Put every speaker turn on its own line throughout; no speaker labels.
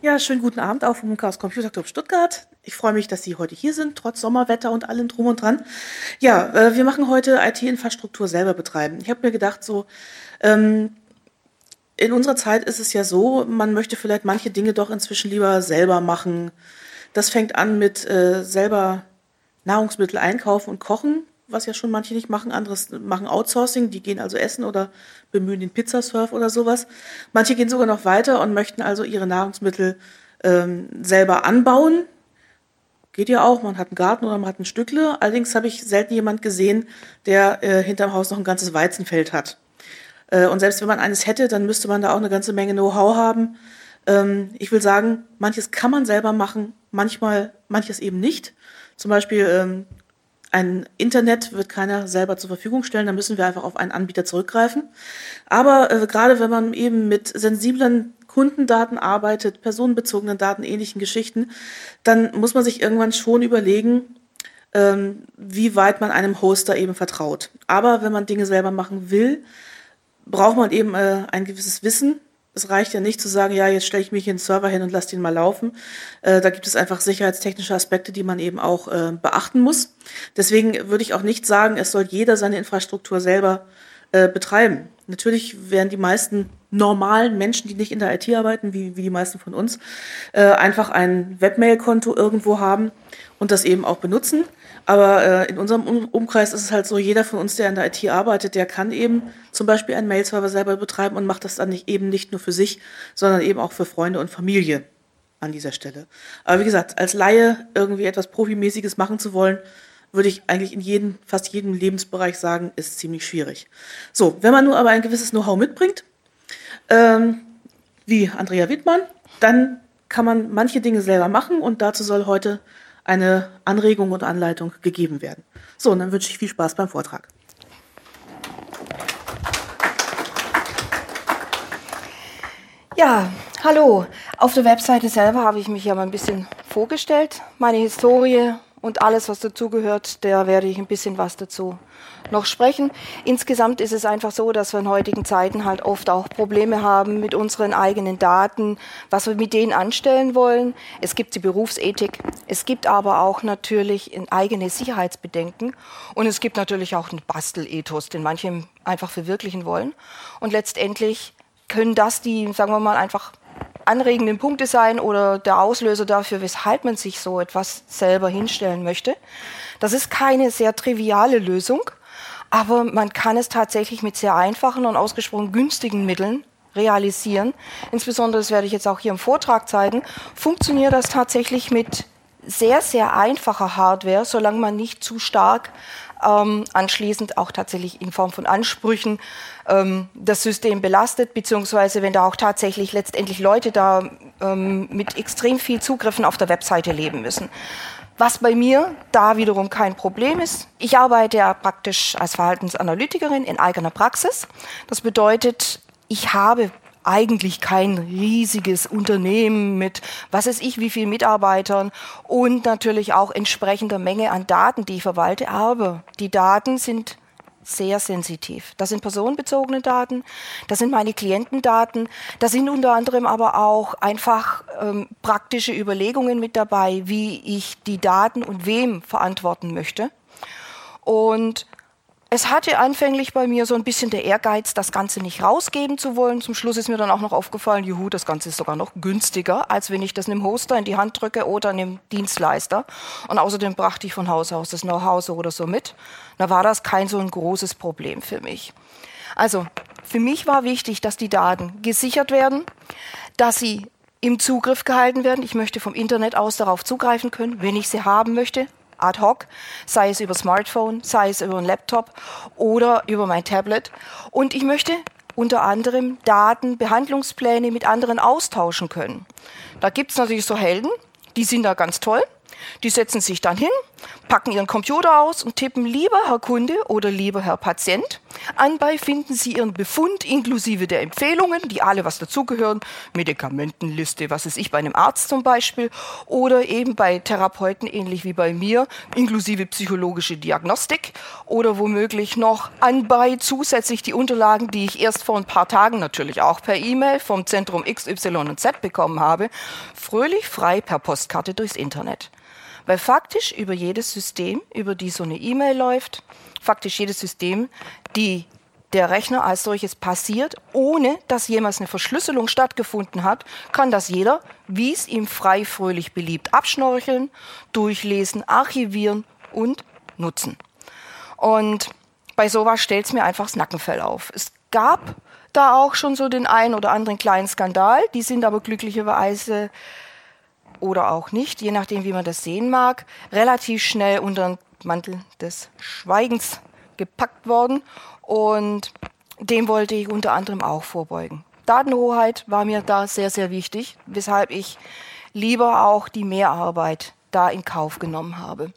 Ja, schönen guten Abend auch vom Chaos Computer Club Stuttgart. Ich freue mich, dass Sie heute hier sind, trotz Sommerwetter und allem drum und dran. Ja, äh, wir machen heute IT-Infrastruktur selber betreiben. Ich habe mir gedacht, so ähm, in unserer Zeit ist es ja so, man möchte vielleicht manche Dinge doch inzwischen lieber selber machen. Das fängt an mit äh, selber Nahrungsmittel einkaufen und kochen, was ja schon manche nicht machen. Anderes machen Outsourcing, die gehen also essen oder bemühen den Pizzasurf oder sowas. Manche gehen sogar noch weiter und möchten also ihre Nahrungsmittel ähm, selber anbauen. Geht ja auch, man hat einen Garten oder man hat ein Stückle. Allerdings habe ich selten jemand gesehen, der äh, hinterm Haus noch ein ganzes Weizenfeld hat. Äh, und selbst wenn man eines hätte, dann müsste man da auch eine ganze Menge Know-how haben. Ähm, ich will sagen, manches kann man selber machen, manchmal, manches eben nicht. Zum Beispiel ähm, ein Internet wird keiner selber zur Verfügung stellen, da müssen wir einfach auf einen Anbieter zurückgreifen. Aber äh, gerade wenn man eben mit sensiblen Kundendaten arbeitet, personenbezogenen Daten, ähnlichen Geschichten, dann muss man sich irgendwann schon überlegen, ähm, wie weit man einem Hoster eben vertraut. Aber wenn man Dinge selber machen will, braucht man eben äh, ein gewisses Wissen. Es reicht ja nicht zu sagen, ja, jetzt stelle ich mich hier einen Server hin und lasse den mal laufen. Äh, da gibt es einfach sicherheitstechnische Aspekte, die man eben auch äh, beachten muss. Deswegen würde ich auch nicht sagen, es soll jeder seine Infrastruktur selber äh, betreiben. Natürlich werden die meisten normalen Menschen, die nicht in der IT arbeiten, wie, wie die meisten von uns, äh, einfach ein Webmail-Konto irgendwo haben und das eben auch benutzen. Aber äh, in unserem um Umkreis ist es halt so, jeder von uns, der in der IT arbeitet, der kann eben zum Beispiel einen Mail-Server selber betreiben und macht das dann nicht, eben nicht nur für sich, sondern eben auch für Freunde und Familie an dieser Stelle. Aber wie gesagt, als Laie irgendwie etwas Profimäßiges machen zu wollen, würde ich eigentlich in jedem, fast jedem Lebensbereich sagen, ist ziemlich schwierig. So, wenn man nur aber ein gewisses Know-how mitbringt, ähm, wie Andrea Wittmann, dann kann man manche Dinge selber machen und dazu soll heute eine Anregung und Anleitung gegeben werden. So, und dann wünsche ich viel Spaß beim Vortrag.
Ja, hallo. Auf der Webseite selber habe ich mich ja mal ein bisschen vorgestellt, meine Historie und alles, was dazugehört, da werde ich ein bisschen was dazu noch sprechen. Insgesamt ist es einfach so, dass wir in heutigen Zeiten halt oft auch Probleme haben mit unseren eigenen Daten, was wir mit denen anstellen wollen. Es gibt die Berufsethik, es gibt aber auch natürlich eigene Sicherheitsbedenken und es gibt natürlich auch einen Bastelethos, den manche einfach verwirklichen wollen. Und letztendlich können das die, sagen wir mal, einfach anregenden Punkte sein oder der Auslöser dafür, weshalb man sich so etwas selber hinstellen möchte. Das ist keine sehr triviale Lösung, aber man kann es tatsächlich mit sehr einfachen und ausgesprochen günstigen Mitteln realisieren. Insbesondere, das werde ich jetzt auch hier im Vortrag zeigen, funktioniert das tatsächlich mit sehr, sehr einfacher Hardware, solange man nicht zu stark ähm, anschließend auch tatsächlich in Form von Ansprüchen ähm, das System belastet, beziehungsweise wenn da auch tatsächlich letztendlich Leute da ähm, mit extrem viel Zugriffen auf der Webseite leben müssen. Was bei mir da wiederum kein Problem ist. Ich arbeite ja praktisch als Verhaltensanalytikerin in eigener Praxis. Das bedeutet, ich habe eigentlich kein riesiges Unternehmen mit, was weiß ich, wie viel Mitarbeitern und natürlich auch entsprechender Menge an Daten, die ich verwalte. Aber die Daten sind sehr sensitiv. Das sind personenbezogene Daten, das sind meine Klientendaten, da sind unter anderem aber auch einfach ähm, praktische Überlegungen mit dabei, wie ich die Daten und wem verantworten möchte. Und es hatte anfänglich bei mir so ein bisschen der Ehrgeiz, das Ganze nicht rausgeben zu wollen. Zum Schluss ist mir dann auch noch aufgefallen, juhu, das Ganze ist sogar noch günstiger, als wenn ich das einem Hoster in die Hand drücke oder einem Dienstleister. Und außerdem brachte ich von Haus aus das Know-how oder so mit. Da war das kein so ein großes Problem für mich. Also, für mich war wichtig, dass die Daten gesichert werden, dass sie im Zugriff gehalten werden. Ich möchte vom Internet aus darauf zugreifen können, wenn ich sie haben möchte, ad hoc, sei es über Smartphone, sei es über einen Laptop oder über mein Tablet. Und ich möchte unter anderem Daten, Behandlungspläne mit anderen austauschen können. Da gibt es natürlich so Helden, die sind da ganz toll. Die setzen sich dann hin, packen ihren Computer aus und tippen lieber Herr Kunde oder lieber Herr Patient. Anbei finden sie ihren Befund inklusive der Empfehlungen, die alle was dazugehören, Medikamentenliste, was ist ich bei einem Arzt zum Beispiel oder eben bei Therapeuten ähnlich wie bei mir, inklusive psychologische Diagnostik oder womöglich noch anbei zusätzlich die Unterlagen, die ich erst vor ein paar Tagen natürlich auch per E-Mail vom Zentrum XY und Z bekommen habe, fröhlich frei per Postkarte durchs Internet. Weil faktisch über jedes System, über die so eine E-Mail läuft, faktisch jedes System, die der Rechner als solches passiert, ohne dass jemals eine Verschlüsselung stattgefunden hat, kann das jeder, wie es ihm frei fröhlich beliebt, abschnorcheln, durchlesen, archivieren und nutzen. Und bei sowas stellt es mir einfach das Nackenfell auf. Es gab da auch schon so den einen oder anderen kleinen Skandal, die sind aber glücklicherweise oder auch nicht, je nachdem, wie man das sehen mag, relativ schnell unter den Mantel des Schweigens gepackt worden. Und dem wollte ich unter anderem auch vorbeugen. Datenhoheit war mir da sehr, sehr wichtig, weshalb ich lieber auch die Mehrarbeit da in Kauf genommen habe.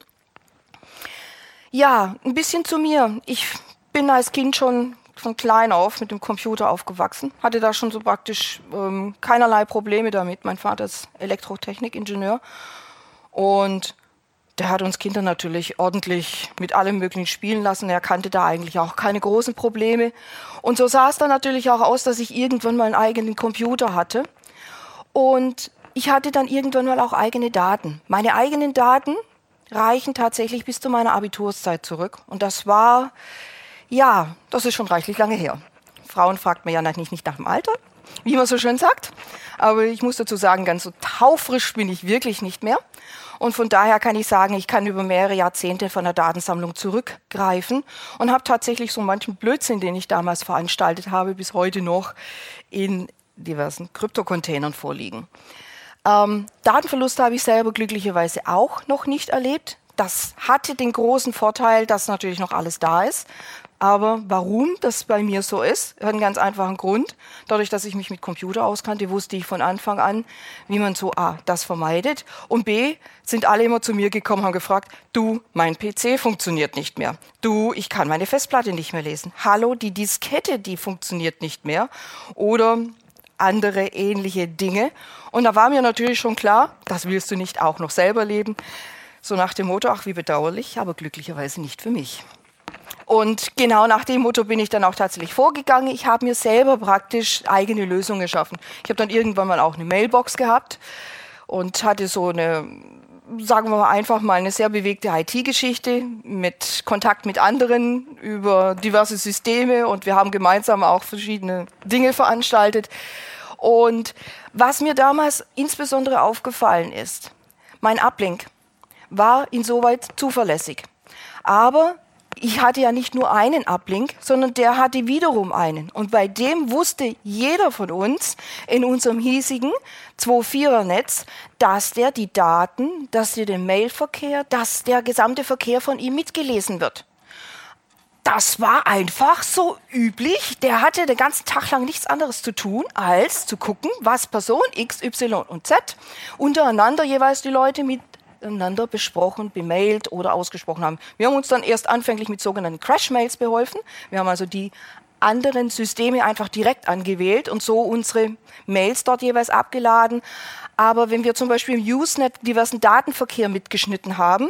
Ja, ein bisschen zu mir. Ich bin als Kind schon von klein auf mit dem Computer aufgewachsen, hatte da schon so praktisch ähm, keinerlei Probleme damit. Mein Vater ist Elektrotechnikingenieur und der hat uns Kinder natürlich ordentlich mit allem Möglichen spielen lassen. Er kannte da eigentlich auch keine großen Probleme. Und so sah es dann natürlich auch aus, dass ich irgendwann mal einen eigenen Computer hatte. Und ich hatte dann irgendwann mal auch eigene Daten. Meine eigenen Daten reichen tatsächlich bis zu meiner Abiturszeit zurück. Und das war ja, das ist schon reichlich lange her. Frauen fragt man ja nicht, nicht nach dem Alter, wie man so schön sagt. Aber ich muss dazu sagen, ganz so taufrisch bin ich wirklich nicht mehr. Und von daher kann ich sagen, ich kann über mehrere Jahrzehnte von der Datensammlung zurückgreifen und habe tatsächlich so manchen Blödsinn, den ich damals veranstaltet habe, bis heute noch in diversen Kryptocontainern vorliegen. Ähm, Datenverluste habe ich selber glücklicherweise auch noch nicht erlebt. Das hatte den großen Vorteil, dass natürlich noch alles da ist. Aber warum das bei mir so ist, hat einen ganz einfachen Grund. Dadurch, dass ich mich mit Computer auskannte, wusste ich von Anfang an, wie man so A, das vermeidet. Und B, sind alle immer zu mir gekommen, haben gefragt, du, mein PC funktioniert nicht mehr. Du, ich kann meine Festplatte nicht mehr lesen. Hallo, die Diskette, die funktioniert nicht mehr. Oder andere ähnliche Dinge. Und da war mir natürlich schon klar, das willst du nicht auch noch selber leben. So nach dem Motto, ach wie bedauerlich, aber glücklicherweise nicht für mich. Und genau nach dem Motto bin ich dann auch tatsächlich vorgegangen. Ich habe mir selber praktisch eigene Lösungen geschaffen. Ich habe dann irgendwann mal auch eine Mailbox gehabt und hatte so eine, sagen wir mal einfach mal, eine sehr bewegte IT-Geschichte mit Kontakt mit anderen über diverse Systeme und wir haben gemeinsam auch verschiedene Dinge veranstaltet. Und was mir damals insbesondere aufgefallen ist, mein Uplink war insoweit zuverlässig. Aber ich hatte ja nicht nur einen Uplink, sondern der hatte wiederum einen. Und bei dem wusste jeder von uns in unserem hiesigen 2.4er-Netz, dass der die Daten, dass der den Mailverkehr, dass der gesamte Verkehr von ihm mitgelesen wird. Das war einfach so üblich. Der hatte den ganzen Tag lang nichts anderes zu tun, als zu gucken, was Person X, Y und Z untereinander jeweils die Leute mit miteinander besprochen, bemailt oder ausgesprochen haben. Wir haben uns dann erst anfänglich mit sogenannten Crash-Mails beholfen. Wir haben also die anderen Systeme einfach direkt angewählt und so unsere Mails dort jeweils abgeladen. Aber wenn wir zum Beispiel im Usenet diversen Datenverkehr mitgeschnitten haben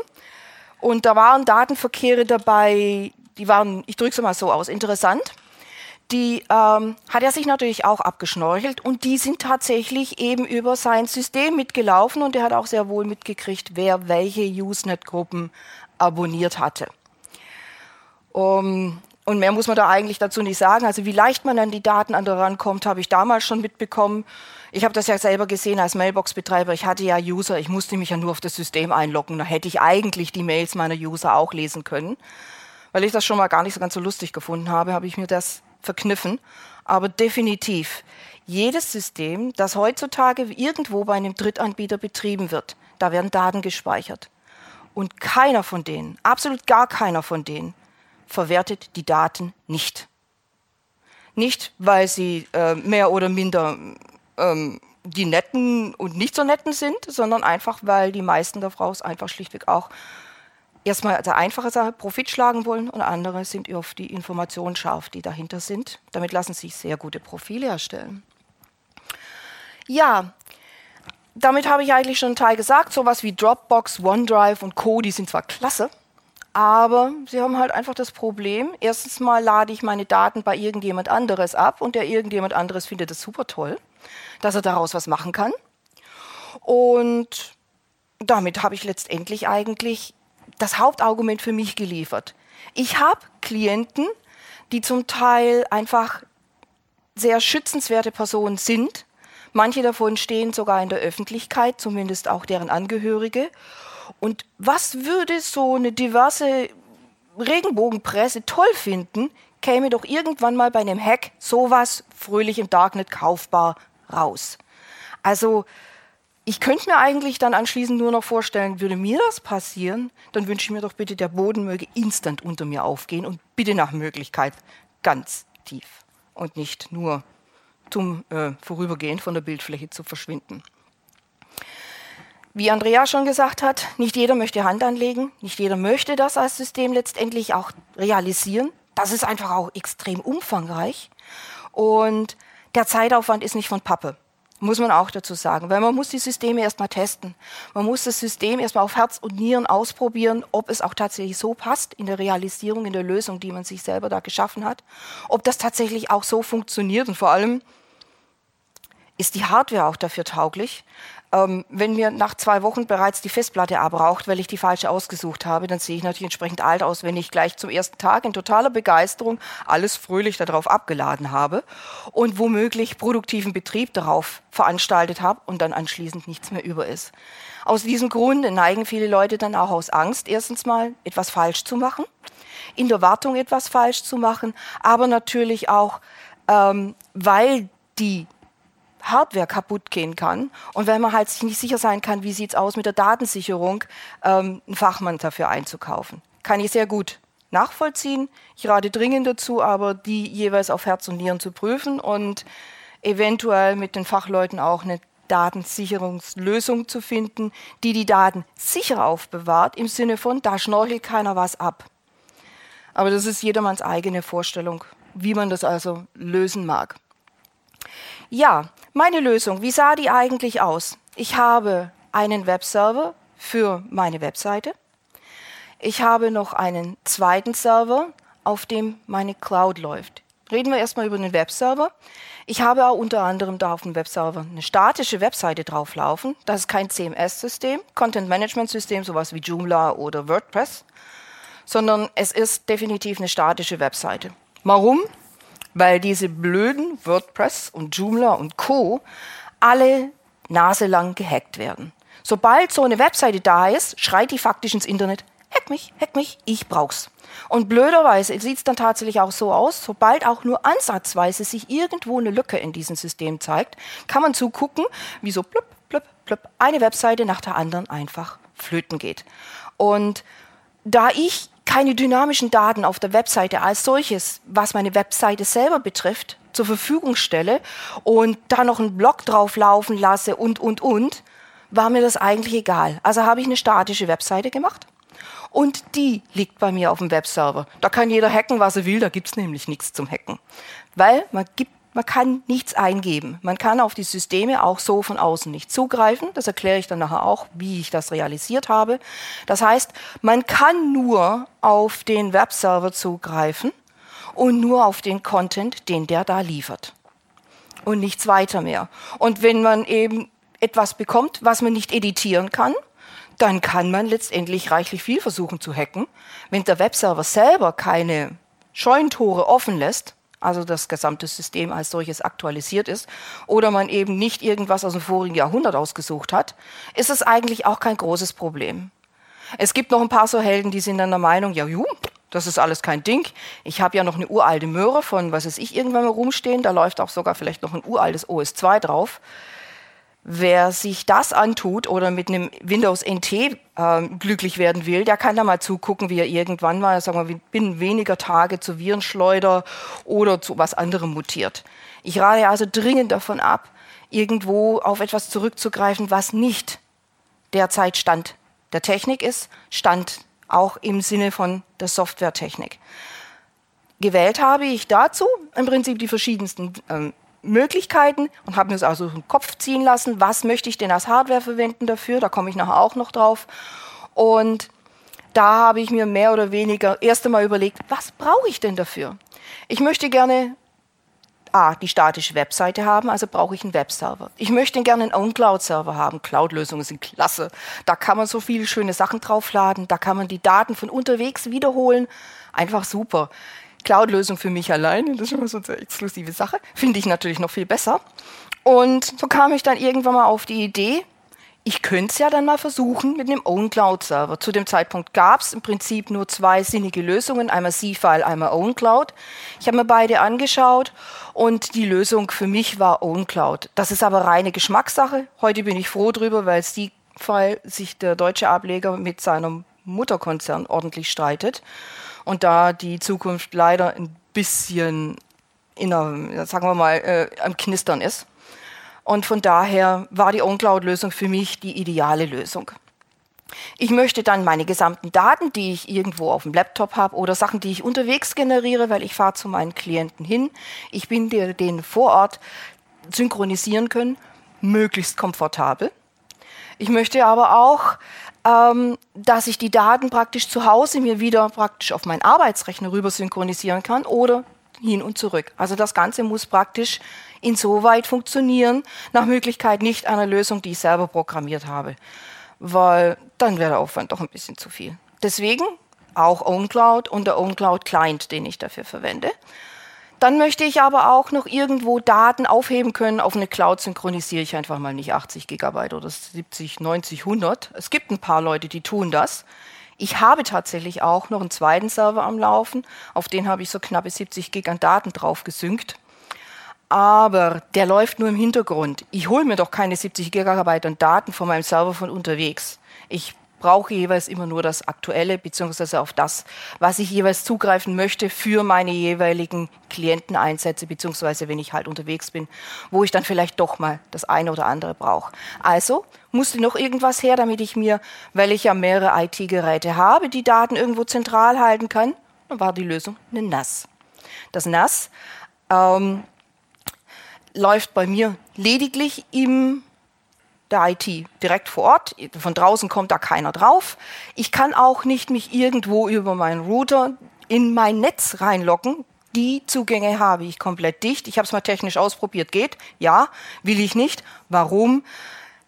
und da waren Datenverkehre dabei, die waren, ich drücke es mal so aus, interessant, die ähm, hat er sich natürlich auch abgeschnorchelt und die sind tatsächlich eben über sein System mitgelaufen und er hat auch sehr wohl mitgekriegt, wer welche Usenet-Gruppen abonniert hatte. Um, und mehr muss man da eigentlich dazu nicht sagen. Also wie leicht man an die Daten an rankommt, habe ich damals schon mitbekommen. Ich habe das ja selber gesehen als Mailbox-Betreiber. Ich hatte ja User, ich musste mich ja nur auf das System einloggen. Da hätte ich eigentlich die Mails meiner User auch lesen können. Weil ich das schon mal gar nicht so ganz so lustig gefunden habe, habe ich mir das verkniffen. Aber definitiv, jedes System, das heutzutage irgendwo bei einem Drittanbieter betrieben wird, da werden Daten gespeichert. Und keiner von denen, absolut gar keiner von denen, verwertet die Daten nicht. Nicht, weil sie äh, mehr oder minder ähm, die netten und nicht so netten sind, sondern einfach, weil die meisten Frauen einfach schlichtweg auch erstmal der einfache Sache Profit schlagen wollen und andere sind auf die Informationen scharf, die dahinter sind. Damit lassen sich sehr gute Profile erstellen. Ja, damit habe ich eigentlich schon einen Teil gesagt. Sowas wie Dropbox, OneDrive und Co., die sind zwar klasse, aber sie haben halt einfach das Problem, erstens mal lade ich meine Daten bei irgendjemand anderes ab und der irgendjemand anderes findet das super toll, dass er daraus was machen kann. Und damit habe ich letztendlich eigentlich das Hauptargument für mich geliefert. Ich habe Klienten, die zum Teil einfach sehr schützenswerte Personen sind. Manche davon stehen sogar in der Öffentlichkeit, zumindest auch deren Angehörige. Und was würde so eine diverse Regenbogenpresse toll finden, käme doch irgendwann mal bei einem Hack sowas fröhlich im Darknet kaufbar raus. Also ich könnte mir eigentlich dann anschließend nur noch vorstellen, würde mir das passieren, dann wünsche ich mir doch bitte, der Boden möge instant unter mir aufgehen und bitte nach Möglichkeit ganz tief und nicht nur zum äh, Vorübergehen von der Bildfläche zu verschwinden. Wie Andrea schon gesagt hat, nicht jeder möchte Hand anlegen, nicht jeder möchte das als System letztendlich auch realisieren. Das ist einfach auch extrem umfangreich und der Zeitaufwand ist nicht von Pappe, muss man auch dazu sagen, weil man muss die Systeme erstmal testen. Man muss das System erstmal auf Herz und Nieren ausprobieren, ob es auch tatsächlich so passt in der Realisierung, in der Lösung, die man sich selber da geschaffen hat, ob das tatsächlich auch so funktioniert und vor allem ist die Hardware auch dafür tauglich. Ähm, wenn mir nach zwei Wochen bereits die Festplatte abraucht, weil ich die falsche ausgesucht habe, dann sehe ich natürlich entsprechend alt aus, wenn ich gleich zum ersten Tag in totaler Begeisterung alles fröhlich darauf abgeladen habe und womöglich produktiven Betrieb darauf veranstaltet habe und dann anschließend nichts mehr über ist. Aus diesem Grund neigen viele Leute dann auch aus Angst, erstens mal etwas falsch zu machen, in der Wartung etwas falsch zu machen, aber natürlich auch, ähm, weil die Hardware kaputt gehen kann und wenn man halt sich nicht sicher sein kann, wie sieht es aus mit der Datensicherung, ähm, einen Fachmann dafür einzukaufen. Kann ich sehr gut nachvollziehen. Ich rate dringend dazu, aber die jeweils auf Herz und Nieren zu prüfen und eventuell mit den Fachleuten auch eine Datensicherungslösung zu finden, die die Daten sicher aufbewahrt, im Sinne von, da schnorchelt keiner was ab. Aber das ist jedermanns eigene Vorstellung, wie man das also lösen mag. Ja, meine Lösung, wie sah die eigentlich aus? Ich habe einen Webserver für meine Webseite. Ich habe noch einen zweiten Server, auf dem meine Cloud läuft. Reden wir erstmal über den Webserver. Ich habe auch unter anderem da auf dem Webserver eine statische Webseite drauflaufen. Das ist kein CMS-System, Content Management System, sowas wie Joomla oder WordPress, sondern es ist definitiv eine statische Webseite. Warum? Weil diese blöden WordPress und Joomla und Co. alle naselang gehackt werden. Sobald so eine Webseite da ist, schreit die faktisch ins Internet, hack mich, hack mich, ich brauch's. Und blöderweise sieht es dann tatsächlich auch so aus, sobald auch nur ansatzweise sich irgendwo eine Lücke in diesem System zeigt, kann man zugucken, wie so blub, blub, blub, eine Webseite nach der anderen einfach flöten geht. Und da ich keine dynamischen Daten auf der Webseite als solches, was meine Webseite selber betrifft, zur Verfügung stelle und da noch einen Blog drauf laufen lasse und, und, und, war mir das eigentlich egal. Also habe ich eine statische Webseite gemacht und die liegt bei mir auf dem Webserver. Da kann jeder hacken, was er will, da gibt es nämlich nichts zum Hacken. Weil man gibt man kann nichts eingeben. Man kann auf die Systeme auch so von außen nicht zugreifen. Das erkläre ich dann nachher auch, wie ich das realisiert habe. Das heißt, man kann nur auf den Webserver zugreifen und nur auf den Content, den der da liefert. Und nichts weiter mehr. Und wenn man eben etwas bekommt, was man nicht editieren kann, dann kann man letztendlich reichlich viel versuchen zu hacken. Wenn der Webserver selber keine Scheunentore offen lässt, also das gesamte System als solches aktualisiert ist, oder man eben nicht irgendwas aus dem vorigen Jahrhundert ausgesucht hat, ist es eigentlich auch kein großes Problem. Es gibt noch ein paar so Helden, die sind dann der Meinung, ja, ju, das ist alles kein Ding. Ich habe ja noch eine uralte Möhre von, was weiß ich, irgendwann mal rumstehen. Da läuft auch sogar vielleicht noch ein uraltes OS2 drauf. Wer sich das antut oder mit einem Windows NT äh, glücklich werden will, der kann da mal zugucken, wie er irgendwann mal, sagen wir, binnen weniger Tage zu Virenschleuder oder zu was anderem mutiert. Ich rate also dringend davon ab, irgendwo auf etwas zurückzugreifen, was nicht derzeit Stand der Technik ist, Stand auch im Sinne von der Softwaretechnik. Gewählt habe ich dazu im Prinzip die verschiedensten ähm, Möglichkeiten und habe mir das also im Kopf ziehen lassen, was möchte ich denn als Hardware verwenden dafür, da komme ich nachher auch noch drauf. Und da habe ich mir mehr oder weniger erst einmal überlegt, was brauche ich denn dafür? Ich möchte gerne A, die statische Webseite haben, also brauche ich einen Webserver. Ich möchte gerne einen OwnCloud-Server haben. Cloud-Lösungen sind klasse. Da kann man so viele schöne Sachen draufladen. Da kann man die Daten von unterwegs wiederholen. Einfach super. Cloud-Lösung für mich allein, das ist immer so eine exklusive Sache. Finde ich natürlich noch viel besser. Und so kam ich dann irgendwann mal auf die Idee, ich könnte es ja dann mal versuchen mit einem OwnCloud-Server. Zu dem Zeitpunkt gab es im Prinzip nur zwei sinnige Lösungen, einmal C-File, einmal OwnCloud. Ich habe mir beide angeschaut und die Lösung für mich war OwnCloud. Das ist aber reine Geschmackssache. Heute bin ich froh drüber, weil C-File sich der deutsche Ableger mit seinem Mutterkonzern ordentlich streitet und da die Zukunft leider ein bisschen in einer, sagen wir mal, äh, am Knistern ist. Und von daher war die OwnCloud-Lösung für mich die ideale Lösung. Ich möchte dann meine gesamten Daten, die ich irgendwo auf dem Laptop habe oder Sachen, die ich unterwegs generiere, weil ich fahre zu meinen Klienten hin, ich bin dir den vor Ort synchronisieren können, möglichst komfortabel. Ich möchte aber auch, ähm, dass ich die Daten praktisch zu Hause mir wieder praktisch auf meinen Arbeitsrechner rüber synchronisieren kann oder hin und zurück. Also das Ganze muss praktisch insoweit funktionieren, nach Möglichkeit nicht einer Lösung, die ich selber programmiert habe, weil dann wäre der Aufwand doch ein bisschen zu viel. Deswegen auch OwnCloud und der OwnCloud Client, den ich dafür verwende. Dann möchte ich aber auch noch irgendwo Daten aufheben können. Auf eine Cloud synchronisiere ich einfach mal nicht 80 Gigabyte oder 70, 90, 100. Es gibt ein paar Leute, die tun das. Ich habe tatsächlich auch noch einen zweiten Server am Laufen. Auf den habe ich so knappe 70 Gig an Daten drauf gesynkt. Aber der läuft nur im Hintergrund. Ich hole mir doch keine 70 Gigabyte an Daten von meinem Server von unterwegs. Ich brauche jeweils immer nur das Aktuelle, beziehungsweise auf das, was ich jeweils zugreifen möchte für meine jeweiligen Klienteneinsätze, beziehungsweise wenn ich halt unterwegs bin, wo ich dann vielleicht doch mal das eine oder andere brauche. Also musste noch irgendwas her, damit ich mir, weil ich ja mehrere IT-Geräte habe, die Daten irgendwo zentral halten kann. Dann war die Lösung eine NAS. Das NAS ähm, läuft bei mir lediglich im der IT direkt vor Ort. Von draußen kommt da keiner drauf. Ich kann auch nicht mich irgendwo über meinen Router in mein Netz reinloggen. Die Zugänge habe ich komplett dicht. Ich habe es mal technisch ausprobiert. Geht? Ja. Will ich nicht. Warum?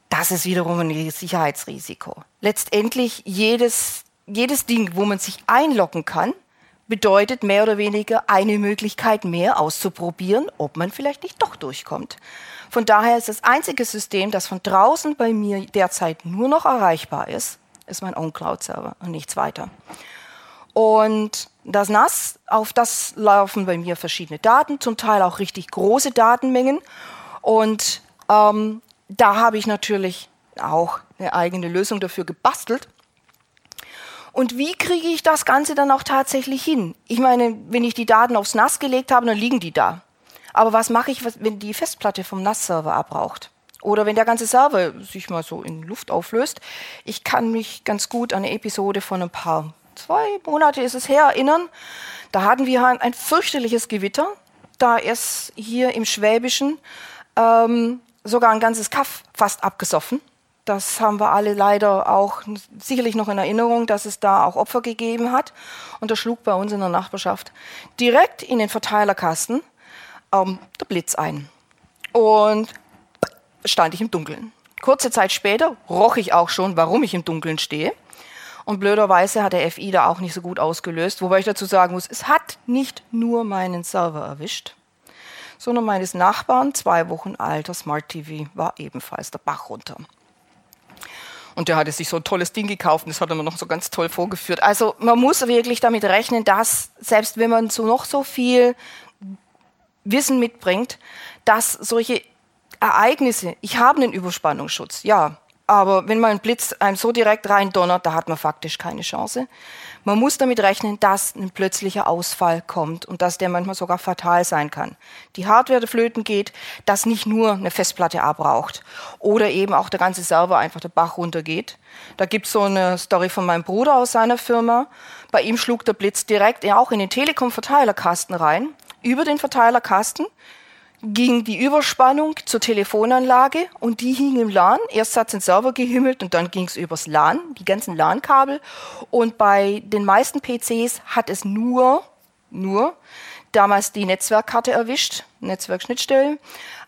Das ist wiederum ein Sicherheitsrisiko. Letztendlich jedes, jedes Ding, wo man sich einloggen kann, bedeutet mehr oder weniger eine Möglichkeit mehr auszuprobieren, ob man vielleicht nicht doch durchkommt. Von daher ist das einzige System, das von draußen bei mir derzeit nur noch erreichbar ist, ist mein OwnCloud-Server und nichts weiter. Und das NAS, auf das laufen bei mir verschiedene Daten, zum Teil auch richtig große Datenmengen. Und ähm, da habe ich natürlich auch eine eigene Lösung dafür gebastelt. Und wie kriege ich das Ganze dann auch tatsächlich hin? Ich meine, wenn ich die Daten aufs NAS gelegt habe, dann liegen die da. Aber was mache ich, wenn die Festplatte vom NAS-Server abraucht? Oder wenn der ganze Server sich mal so in Luft auflöst. Ich kann mich ganz gut an eine Episode von ein paar, zwei Monate ist es her, erinnern. Da hatten wir ein fürchterliches Gewitter. Da ist hier im Schwäbischen ähm, sogar ein ganzes Kaff fast abgesoffen. Das haben wir alle leider auch sicherlich noch in Erinnerung, dass es da auch Opfer gegeben hat. Und das schlug bei uns in der Nachbarschaft direkt in den Verteilerkasten ähm, der Blitz ein. Und stand ich im Dunkeln. Kurze Zeit später roch ich auch schon, warum ich im Dunkeln stehe. Und blöderweise hat der FI da auch nicht so gut ausgelöst, wobei ich dazu sagen muss, es hat nicht nur meinen Server erwischt, sondern meines Nachbarn, zwei Wochen alter Smart TV, war ebenfalls der Bach runter. Und der hatte sich so ein tolles Ding gekauft und das hat er mir noch so ganz toll vorgeführt. Also man muss wirklich damit rechnen, dass selbst wenn man so noch so viel Wissen mitbringt, dass solche Ereignisse, ich habe einen Überspannungsschutz, ja, Aber wenn mal ein Blitz einem so direkt rein donnert, da hat man faktisch keine Chance. Man muss damit rechnen, dass ein plötzlicher Ausfall kommt und dass der manchmal sogar fatal sein kann. Die Hardware Flöten geht, dass nicht nur eine Festplatte abraucht oder eben auch der ganze Server einfach der Bach runtergeht. Da gibt's so eine Story von meinem Bruder aus seiner Firma. Bei ihm schlug der Blitz direkt auch in den Telekom-Verteilerkasten rein, über den Verteilerkasten ging die Überspannung zur Telefonanlage und die hing im LAN. Erst hat es den Server gehimmelt und dann ging es übers LAN, die ganzen LAN-Kabel. Und bei den meisten PCs hat es nur, nur damals die Netzwerkkarte erwischt, Netzwerkschnittstelle.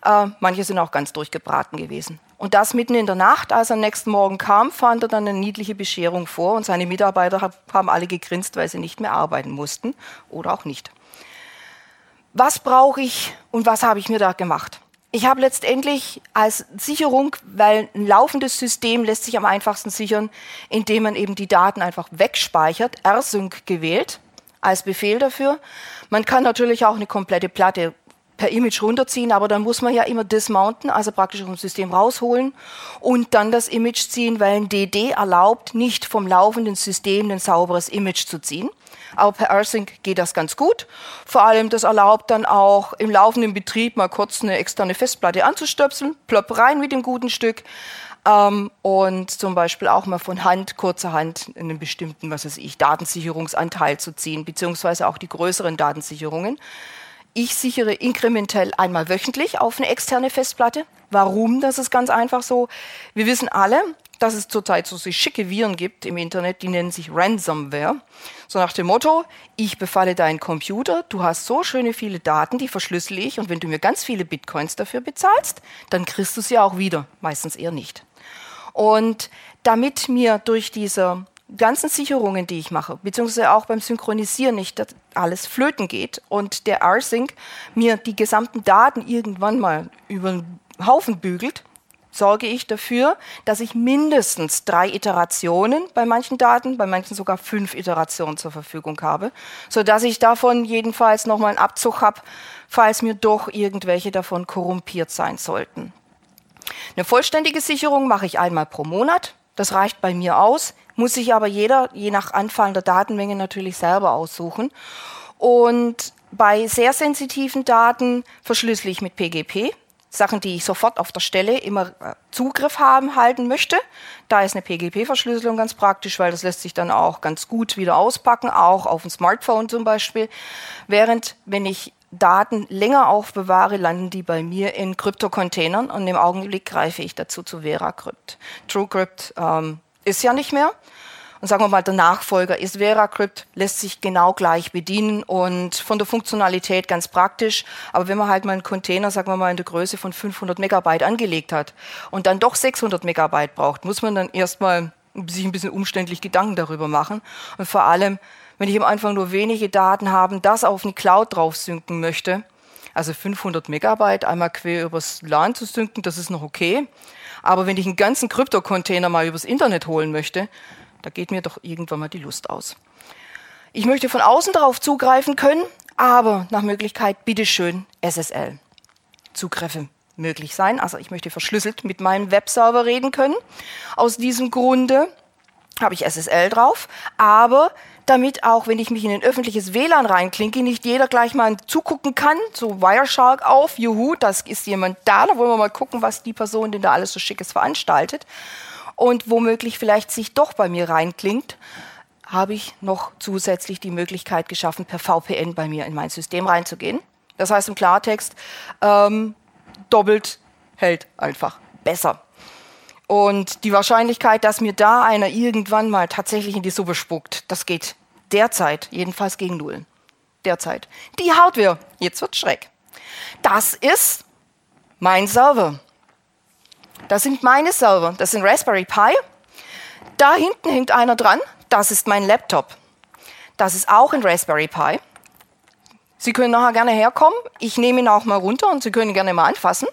Äh, manche sind auch ganz durchgebraten gewesen. Und das mitten in der Nacht, als er am nächsten Morgen kam, fand er dann eine niedliche Bescherung vor und seine Mitarbeiter haben alle gegrinst, weil sie nicht mehr arbeiten mussten oder auch nicht was brauche ich und was habe ich mir da gemacht? Ich habe letztendlich als Sicherung, weil ein laufendes System lässt sich am einfachsten sichern, indem man eben die Daten einfach wegspeichert, rsync gewählt als Befehl dafür. Man kann natürlich auch eine komplette Platte per Image runterziehen, aber dann muss man ja immer dismounten, also praktisch dem System rausholen und dann das Image ziehen, weil ein DD erlaubt, nicht vom laufenden System ein sauberes Image zu ziehen. Aber per AirSync geht das ganz gut. Vor allem, das erlaubt dann auch im laufenden Betrieb mal kurz eine externe Festplatte anzustöpseln, plopp rein mit dem guten Stück. Ähm, und zum Beispiel auch mal von Hand, kurzerhand, in einen bestimmten, was weiß ich, Datensicherungsanteil zu ziehen, beziehungsweise auch die größeren Datensicherungen. Ich sichere inkrementell einmal wöchentlich auf eine externe Festplatte. Warum? Das ist ganz einfach so. Wir wissen alle, dass es zurzeit so schicke Viren gibt im Internet, die nennen sich Ransomware. So nach dem Motto, ich befalle deinen Computer, du hast so schöne viele Daten, die verschlüssel ich und wenn du mir ganz viele Bitcoins dafür bezahlst, dann kriegst du sie auch wieder. Meistens eher nicht. Und damit mir durch diese ganzen Sicherungen, die ich mache, beziehungsweise auch beim Synchronisieren nicht alles flöten geht und der R-Sync mir die gesamten Daten irgendwann mal über den Haufen bügelt, sorge ich dafür, dass ich mindestens drei Iterationen bei manchen Daten, bei manchen sogar fünf Iterationen zur Verfügung habe, so dass ich davon jedenfalls nochmal einen Abzug habe, falls mir doch irgendwelche davon korrumpiert sein sollten. Eine vollständige Sicherung mache ich einmal pro Monat. Das reicht bei mir aus, muss sich aber jeder je nach anfallender Datenmenge natürlich selber aussuchen. Und bei sehr sensitiven Daten verschlüssele ich mit PGP. Sachen, die ich sofort auf der Stelle immer äh, Zugriff haben halten möchte. Da ist eine PGP-Verschlüsselung ganz praktisch, weil das lässt sich dann auch ganz gut wieder auspacken, auch auf dem Smartphone zum Beispiel. Während, wenn ich Daten länger aufbewahre, landen die bei mir in Kryptocontainern und im Augenblick greife ich dazu zu VeraCrypt. TrueCrypt ähm, ist ja nicht mehr sagen wir mal, der Nachfolger ist VeraCrypt, lässt sich genau gleich bedienen und von der Funktionalität ganz praktisch. Aber wenn man halt mal einen Container, sagen wir mal, in der Größe von 500 Megabyte angelegt hat und dann doch 600 Megabyte braucht, muss man dann erstmal sich ein bisschen umständlich Gedanken darüber machen. Und vor allem, wenn ich am Anfang nur wenige Daten habe, das auf eine Cloud drauf synken möchte, also 500 Megabyte einmal quer übers LAN zu synken, das ist noch okay. Aber wenn ich einen ganzen Krypto-Container mal übers Internet holen möchte, da geht mir doch irgendwann mal die Lust aus. Ich möchte von außen darauf zugreifen können, aber nach Möglichkeit bitteschön SSL. Zugriffe möglich sein. Also ich möchte verschlüsselt mit meinem Webserver reden können. Aus diesem Grunde habe ich SSL drauf, aber damit auch, wenn ich mich in ein öffentliches WLAN reinklinke, nicht jeder gleich mal zugucken kann, so Wireshark auf, juhu, das ist jemand da, da wollen wir mal gucken, was die Person denn da alles so Schickes veranstaltet und womöglich vielleicht sich doch bei mir reinklingt, habe ich noch zusätzlich die Möglichkeit geschaffen, per VPN bei mir in mein System reinzugehen. Das heißt im Klartext, ähm, doppelt hält einfach besser. Und die Wahrscheinlichkeit, dass mir da einer irgendwann mal tatsächlich in die Suppe spuckt, das geht derzeit jedenfalls gegen Null. Derzeit. Die Hardware, jetzt wird schreck. Das ist mein Server. Das sind meine Server. Das sind Raspberry Pi. Da hinten hängt einer dran. Das ist mein Laptop. Das ist auch ein Raspberry Pi. Sie können nachher gerne herkommen. Ich nehme ihn auch mal runter und Sie können ihn gerne mal anfassen.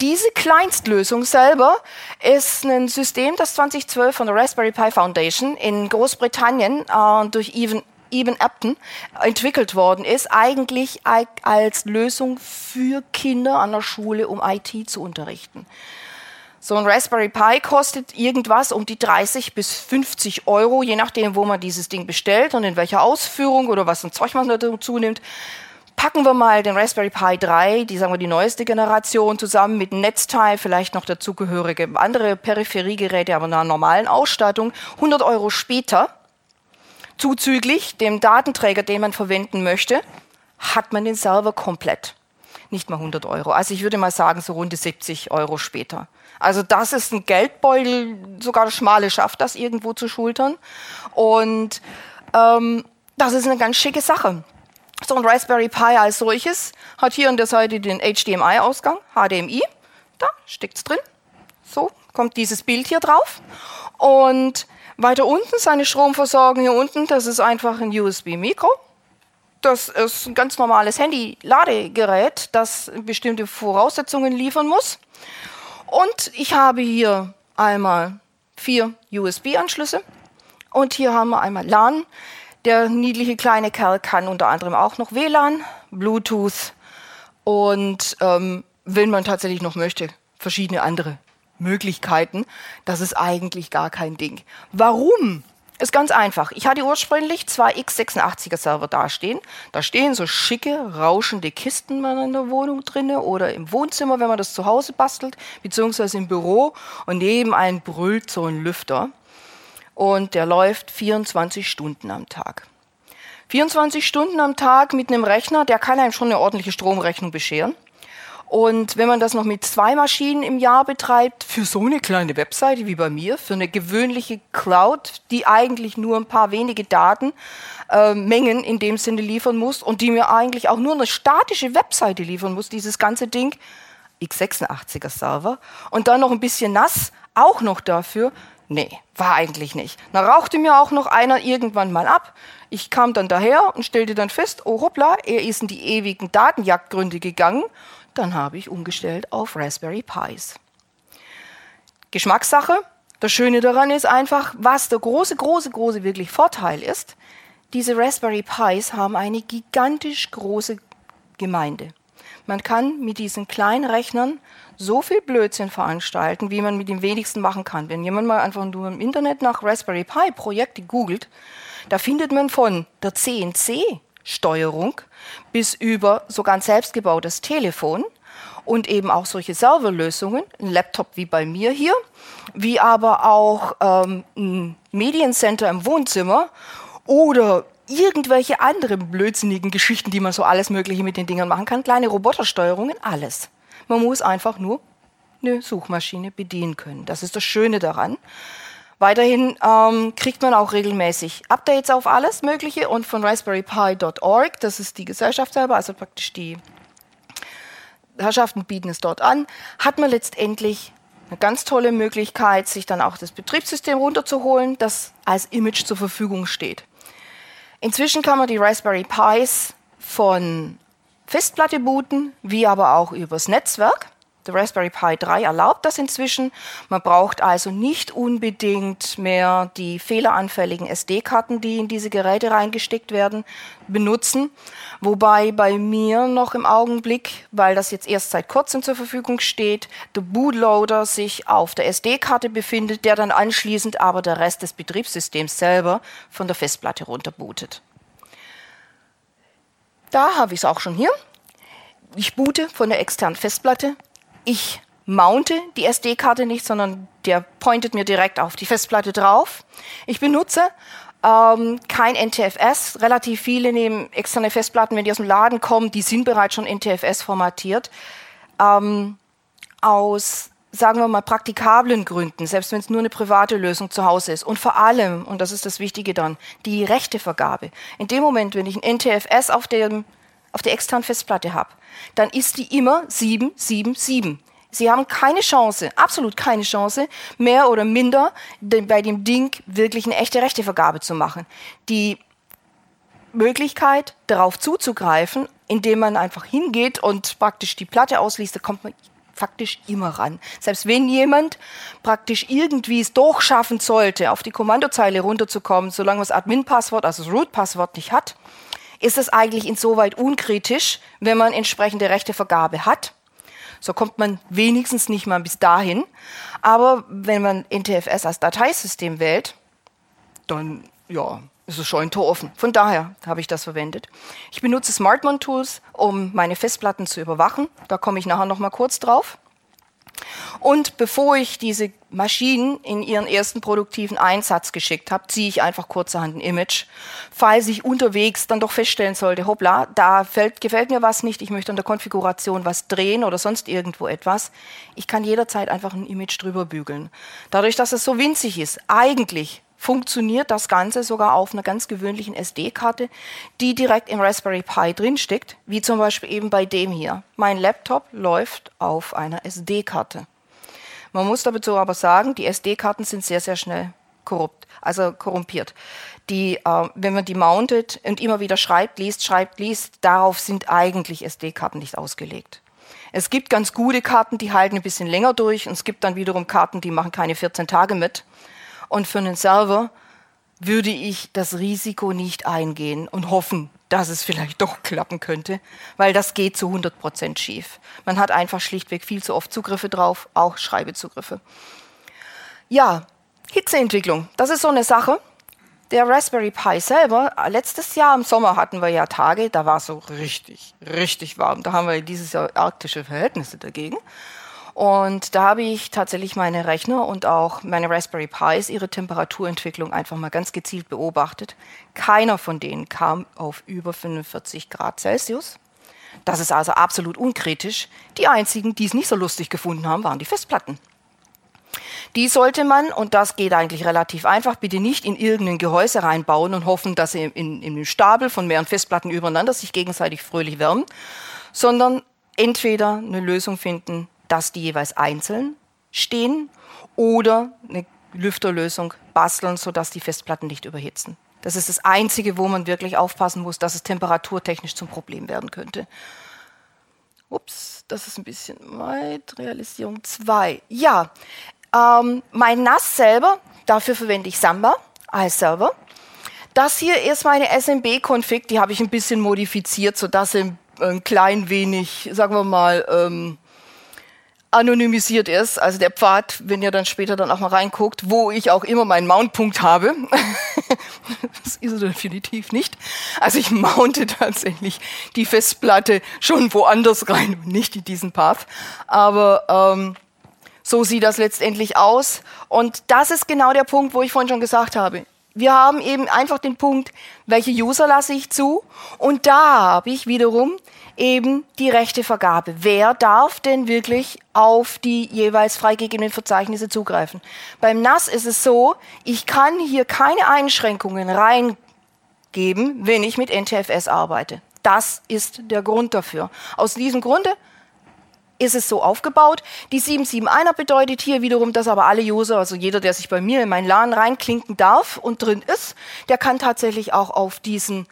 Diese Kleinstlösung selber ist ein System, das 2012 von der Raspberry Pi Foundation in Großbritannien äh, durch Even, Eben Upton entwickelt worden ist, eigentlich als Lösung für Kinder an der Schule, um IT zu unterrichten. So ein Raspberry Pi kostet irgendwas um die 30 bis 50 Euro, je nachdem, wo man dieses Ding bestellt und in welcher Ausführung oder was ein Zeug man dazu nimmt. Packen wir mal den Raspberry Pi 3, die sagen wir die neueste Generation, zusammen mit Netzteil, vielleicht noch dazugehörige andere Peripheriegeräte, aber einer normalen Ausstattung. 100 Euro später, zuzüglich dem Datenträger, den man verwenden möchte, hat man den Server komplett. Nicht mal 100 Euro. Also ich würde mal sagen, so rund 70 Euro später. Also das ist ein Geldbeutel, sogar der Schmale schafft das irgendwo zu schultern. Und ähm, das ist eine ganz schicke Sache. So ein Raspberry Pi als solches hat hier an der Seite den HDMI-Ausgang, HDMI. Da steckt es drin. So kommt dieses Bild hier drauf. Und weiter unten seine Stromversorgung hier unten, das ist einfach ein USB-Mikro. Das ist ein ganz normales Handy-Ladegerät, das bestimmte Voraussetzungen liefern muss. Und ich habe hier einmal vier USB-Anschlüsse und hier haben wir einmal LAN. Der niedliche kleine Kerl kann unter anderem auch noch WLAN, Bluetooth und ähm, wenn man tatsächlich noch möchte, verschiedene andere Möglichkeiten. Das ist eigentlich gar kein Ding. Warum ist ganz einfach. Ich hatte ursprünglich zwei x86er Server dastehen. Da stehen so schicke, rauschende Kisten in der Wohnung drinne oder im Wohnzimmer, wenn man das zu Hause bastelt, beziehungsweise im Büro. Und nebenan brüllt so ein Lüfter. Und der läuft 24 Stunden am Tag. 24 Stunden am Tag mit einem Rechner, der kann einem schon eine ordentliche Stromrechnung bescheren. Und wenn man das noch mit zwei Maschinen im Jahr betreibt, für so eine kleine Webseite wie bei mir, für eine gewöhnliche Cloud, die eigentlich nur ein paar wenige Datenmengen äh, in dem Sinne liefern muss und die mir eigentlich auch nur eine statische Webseite liefern muss, dieses ganze Ding, x86er Server und dann noch ein bisschen nass, auch noch dafür. Nee, war eigentlich nicht. Da rauchte mir auch noch einer irgendwann mal ab. Ich kam dann daher und stellte dann fest, oh hoppla, er ist in die ewigen Datenjagdgründe gegangen dann habe ich umgestellt auf Raspberry Pis. Geschmackssache. Das Schöne daran ist einfach, was der große, große, große wirklich Vorteil ist, diese Raspberry Pis haben eine gigantisch große Gemeinde. Man kann mit diesen kleinen Rechnern so viel Blödsinn veranstalten, wie man mit dem wenigsten machen kann. Wenn jemand mal einfach nur im Internet nach Raspberry Pi Projekte googelt, da findet man von der CNC Steuerung bis über sogar ein selbstgebautes Telefon und eben auch solche Serverlösungen, ein Laptop wie bei mir hier, wie aber auch ähm, ein Mediencenter im Wohnzimmer oder irgendwelche anderen blödsinnigen Geschichten, die man so alles Mögliche mit den Dingern machen kann, kleine Robotersteuerungen, alles. Man muss einfach nur eine Suchmaschine bedienen können. Das ist das Schöne daran. Weiterhin ähm, kriegt man auch regelmäßig Updates auf alles Mögliche und von raspberrypi.org, das ist die Gesellschaft selber, also praktisch die Herrschaften bieten es dort an, hat man letztendlich eine ganz tolle Möglichkeit, sich dann auch das Betriebssystem runterzuholen, das als Image zur Verfügung steht. Inzwischen kann man die Raspberry Pis von Festplatte booten, wie aber auch übers Netzwerk. Der Raspberry Pi 3 erlaubt das inzwischen. Man braucht also nicht unbedingt mehr die fehleranfälligen SD-Karten, die in diese Geräte reingesteckt werden, benutzen. Wobei bei mir noch im Augenblick, weil das jetzt erst seit kurzem zur Verfügung steht, der Bootloader sich auf der SD-Karte befindet, der dann anschließend aber der Rest des Betriebssystems selber von der Festplatte runterbootet. Da habe ich es auch schon hier. Ich boote von der externen Festplatte ich mounte die SD-Karte nicht, sondern der pointet mir direkt auf die Festplatte drauf. Ich benutze ähm, kein NTFS. Relativ viele nehmen externe Festplatten, wenn die aus dem Laden kommen, die sind bereits schon NTFS formatiert. Ähm, aus, sagen wir mal, praktikablen Gründen, selbst wenn es nur eine private Lösung zu Hause ist. Und vor allem, und das ist das Wichtige dann, die Rechtevergabe. In dem Moment, wenn ich ein NTFS auf dem auf der externen Festplatte habe, dann ist die immer 777. Sie haben keine Chance, absolut keine Chance, mehr oder minder bei dem Ding wirklich eine echte Rechtevergabe zu machen. Die Möglichkeit, darauf zuzugreifen, indem man einfach hingeht und praktisch die Platte ausliest, da kommt man faktisch immer ran. Selbst wenn jemand praktisch irgendwie es doch schaffen sollte, auf die Kommandozeile runterzukommen, solange man das Admin-Passwort, also das Root-Passwort nicht hat, ist es eigentlich insoweit unkritisch, wenn man entsprechende Rechtevergabe hat. So kommt man wenigstens nicht mal bis dahin. Aber wenn man NTFS als Dateisystem wählt, dann ja, ist es schon ein Tor offen. Von daher habe ich das verwendet. Ich benutze Smartmon Tools, um meine Festplatten zu überwachen. Da komme ich nachher noch mal kurz drauf. Und bevor ich diese Maschinen in ihren ersten produktiven Einsatz geschickt habe, ziehe ich einfach kurzerhand ein Image. Falls ich unterwegs dann doch feststellen sollte, hoppla, da fällt, gefällt mir was nicht, ich möchte an der Konfiguration was drehen oder sonst irgendwo etwas, ich kann jederzeit einfach ein Image drüber bügeln. Dadurch, dass es so winzig ist, eigentlich funktioniert das Ganze sogar auf einer ganz gewöhnlichen SD-Karte, die direkt im Raspberry Pi drinsteckt, wie zum Beispiel eben bei dem hier. Mein Laptop läuft auf einer SD-Karte. Man muss dazu aber sagen, die SD-Karten sind sehr, sehr schnell korrupt, also korrumpiert. Die, äh, wenn man die mountet und immer wieder schreibt, liest, schreibt, liest, darauf sind eigentlich SD-Karten nicht ausgelegt. Es gibt ganz gute Karten, die halten ein bisschen länger durch und es gibt dann wiederum Karten, die machen keine 14 Tage mit. Und für einen Server würde ich das Risiko nicht eingehen und hoffen, dass es vielleicht doch klappen könnte, weil das geht zu 100 Prozent schief. Man hat einfach schlichtweg viel zu oft Zugriffe drauf, auch Schreibezugriffe. Ja, Hitzeentwicklung, das ist so eine Sache. Der Raspberry Pi selber, letztes Jahr im Sommer hatten wir ja Tage, da war es so richtig, richtig warm. Da haben wir dieses Jahr arktische Verhältnisse dagegen. Und da habe ich tatsächlich meine Rechner und auch meine Raspberry Pis, ihre Temperaturentwicklung einfach mal ganz gezielt beobachtet. Keiner von denen kam auf über 45 Grad Celsius. Das ist also absolut unkritisch. Die einzigen, die es nicht so lustig gefunden haben, waren die Festplatten. Die sollte man, und das geht eigentlich relativ einfach, bitte nicht in irgendein Gehäuse reinbauen und hoffen, dass sie in, in, in Stapel von mehreren Festplatten übereinander sich gegenseitig fröhlich wärmen, sondern entweder eine Lösung finden, dass die jeweils einzeln stehen oder eine Lüfterlösung basteln, sodass die Festplatten nicht überhitzen. Das ist das Einzige, wo man wirklich aufpassen muss, dass es temperaturtechnisch zum Problem werden könnte. Ups, das ist ein bisschen weit. Realisierung 2. Ja, ähm, mein NAS selber, dafür verwende ich Samba als Server. Das hier ist meine SMB-Config, die habe ich ein bisschen modifiziert, sodass sie ein klein wenig, sagen wir mal, ähm, anonymisiert ist, also der Pfad, wenn ihr dann später dann auch mal reinguckt, wo ich auch immer meinen Mountpunkt habe. das ist er definitiv nicht. Also ich mounte tatsächlich die Festplatte schon woanders rein, nicht in diesen Path. Aber ähm, so sieht das letztendlich aus. Und das ist genau der Punkt, wo ich vorhin schon gesagt habe. Wir haben eben einfach den Punkt, welche User lasse ich zu? Und da habe ich wiederum eben die Rechtevergabe. Wer darf denn wirklich auf die jeweils freigegebenen Verzeichnisse zugreifen? Beim NAS ist es so, ich kann hier keine Einschränkungen reingeben, wenn ich mit NTFS arbeite. Das ist der Grund dafür. Aus diesem Grunde ist es so aufgebaut. Die 771er bedeutet hier wiederum, dass aber alle User, also jeder, der sich bei mir in mein LAN reinklinken darf und drin ist, der kann tatsächlich auch auf diesen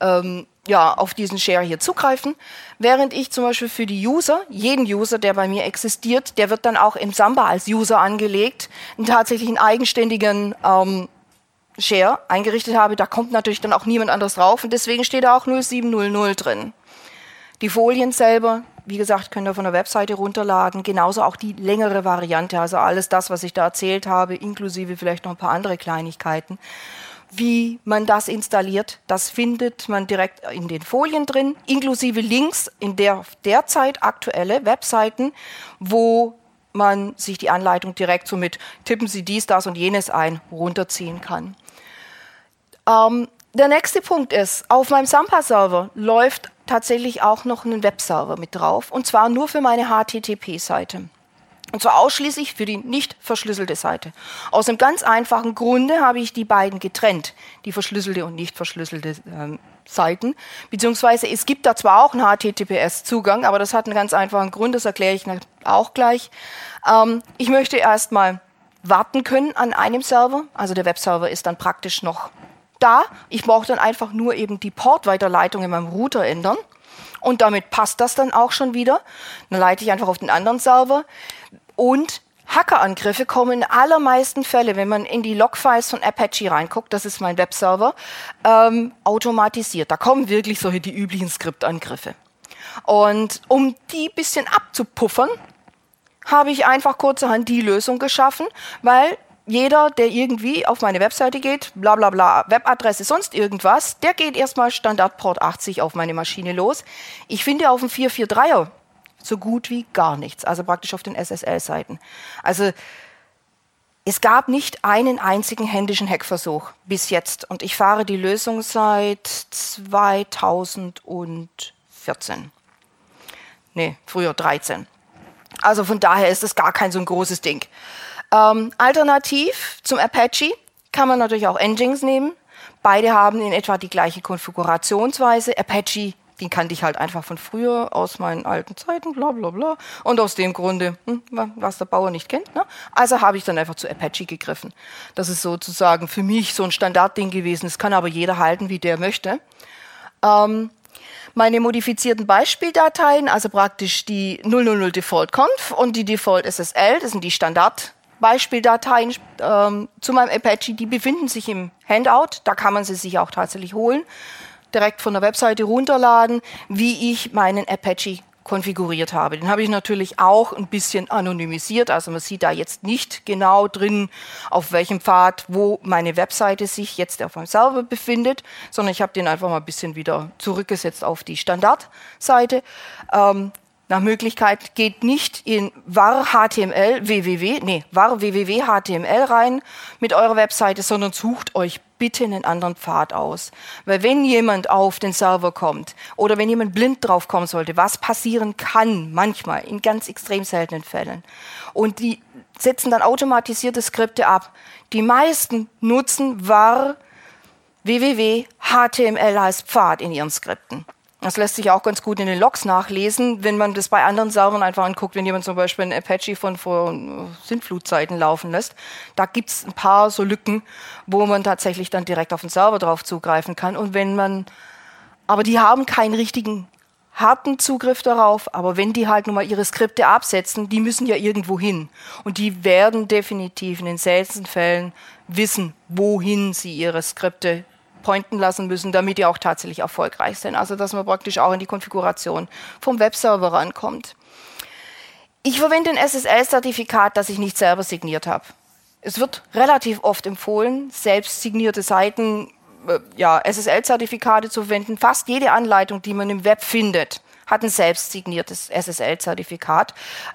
ähm, ja, auf diesen Share hier zugreifen, während ich zum Beispiel für die User, jeden User, der bei mir existiert, der wird dann auch im Samba als User angelegt, einen tatsächlichen eigenständigen ähm, Share eingerichtet habe. Da kommt natürlich dann auch niemand anderes drauf und deswegen steht da auch 0700 drin. Die Folien selber, wie gesagt, könnt ihr von der Webseite runterladen. Genauso auch die längere Variante, also alles das, was ich da erzählt habe, inklusive vielleicht noch ein paar andere Kleinigkeiten wie man das installiert. Das findet man direkt in den Folien drin, inklusive Links in der derzeit aktuelle Webseiten, wo man sich die Anleitung direkt so mit tippen Sie dies, das und jenes ein runterziehen kann. Ähm, der nächste Punkt ist, auf meinem Sampa-Server läuft tatsächlich auch noch ein Webserver mit drauf und zwar nur für meine HTTP-Seite. Und zwar ausschließlich für die nicht verschlüsselte Seite. Aus einem ganz einfachen Grunde habe ich die beiden getrennt, die verschlüsselte und nicht verschlüsselte ähm, Seiten. Beziehungsweise es gibt da zwar auch einen HTTPS-Zugang, aber das hat einen ganz einfachen Grund, das erkläre ich auch gleich. Ähm, ich möchte erstmal warten können an einem Server, also der Webserver ist dann praktisch noch da. Ich brauche dann einfach nur eben die Portweiterleitung in meinem Router ändern. Und damit passt das dann auch schon wieder. Dann leite ich einfach auf den anderen Server. Und Hackerangriffe kommen in allermeisten Fällen, wenn man in die Logfiles von Apache reinguckt, das ist mein Webserver, ähm, automatisiert. Da kommen wirklich solche die üblichen Skriptangriffe. Und um die bisschen abzupuffern, habe ich einfach kurzerhand die Lösung geschaffen, weil jeder, der irgendwie auf meine Webseite geht, bla bla bla, Webadresse, sonst irgendwas, der geht erstmal Standardport 80 auf meine Maschine los. Ich finde auf dem 443er so gut wie gar nichts, also praktisch auf den SSL-Seiten. Also es gab nicht einen einzigen händischen Hackversuch bis jetzt und ich fahre die Lösung seit 2014. Nee, früher 13. Also von daher ist es gar kein so ein großes Ding. Ähm, alternativ zum Apache kann man natürlich auch Nginx nehmen. Beide haben in etwa die gleiche Konfigurationsweise. Apache, den kannte ich halt einfach von früher aus meinen alten Zeiten, bla bla bla. Und aus dem Grunde, hm, was der Bauer nicht kennt. Ne? Also habe ich dann einfach zu Apache gegriffen. Das ist sozusagen für mich so ein Standardding gewesen. Das kann aber jeder halten, wie der möchte. Ähm, meine modifizierten Beispieldateien, also praktisch die 000 Default Conf und die Default SSL, das sind die Standard Beispieldateien ähm, zu meinem Apache, die befinden sich im Handout, da kann man sie sich auch tatsächlich holen, direkt von der Webseite runterladen, wie ich meinen Apache konfiguriert habe. Den habe ich natürlich auch ein bisschen anonymisiert, also man sieht da jetzt nicht genau drin, auf welchem Pfad, wo meine Webseite sich jetzt auf meinem Server befindet, sondern ich habe den einfach mal ein bisschen wieder zurückgesetzt auf die Standardseite. Ähm, nach Möglichkeit geht nicht in var HTML www, nee, var www HTML rein mit eurer Webseite, sondern sucht euch bitte einen anderen Pfad aus. Weil wenn jemand auf den Server kommt oder wenn jemand blind drauf kommen sollte, was passieren kann, manchmal, in ganz extrem seltenen Fällen. Und die setzen dann automatisierte Skripte ab. Die meisten nutzen var www HTML als Pfad in ihren Skripten. Das lässt sich auch ganz gut in den Logs nachlesen, wenn man das bei anderen Servern einfach anguckt, wenn jemand zum Beispiel ein Apache von vor Sintflutzeiten laufen lässt. Da gibt es ein paar so Lücken, wo man tatsächlich dann direkt auf den Server drauf zugreifen kann. Und wenn man, aber die haben keinen richtigen harten Zugriff darauf, aber wenn die halt nun mal ihre Skripte absetzen, die müssen ja irgendwo hin. Und die werden definitiv in den seltensten Fällen wissen, wohin sie ihre Skripte pointen lassen müssen, damit die auch tatsächlich erfolgreich sind. Also dass man praktisch auch in die Konfiguration vom Webserver rankommt. Ich verwende ein SSL-Zertifikat, das ich nicht selber signiert habe. Es wird relativ oft empfohlen, selbst signierte Seiten, äh, ja, SSL-Zertifikate zu verwenden. Fast jede Anleitung, die man im Web findet, hat ein selbst signiertes SSL-Zertifikat.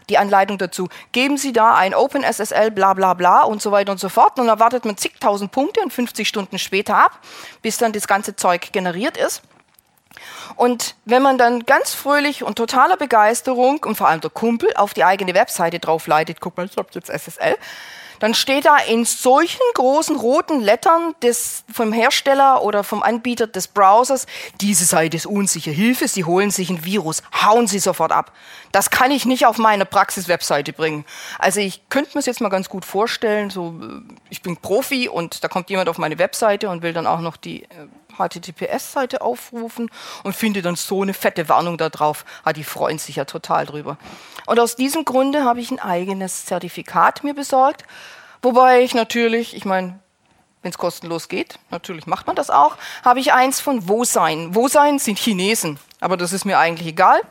Die Anleitung dazu. Geben Sie da ein OpenSSL bla bla bla und so weiter und so fort. Und dann wartet man zigtausend Punkte und 50 Stunden später ab, bis dann das ganze Zeug generiert ist. Und wenn man dann ganz fröhlich und totaler Begeisterung und vor allem der Kumpel auf die eigene Webseite draufleitet, guck mal, ich habe jetzt SSL, dann steht da in solchen großen roten Lettern des, vom Hersteller oder vom Anbieter des Browsers, diese Seite ist unsicher, Hilfe, Sie holen sich ein Virus, hauen Sie sofort ab. Das kann ich nicht auf meine Praxis-Webseite bringen. Also ich könnte mir es jetzt mal ganz gut vorstellen, so, äh, ich bin Profi und da kommt jemand auf meine Webseite und will dann auch noch die HTTPS-Seite aufrufen und finde dann so eine fette Warnung da drauf. Ah, die freuen sich ja total drüber. Und aus diesem Grunde habe ich ein eigenes Zertifikat mir besorgt, wobei ich natürlich, ich meine, wenn es kostenlos geht, natürlich macht man das auch, habe ich eins von Wosein. Wosein sind Chinesen, aber das ist mir eigentlich egal,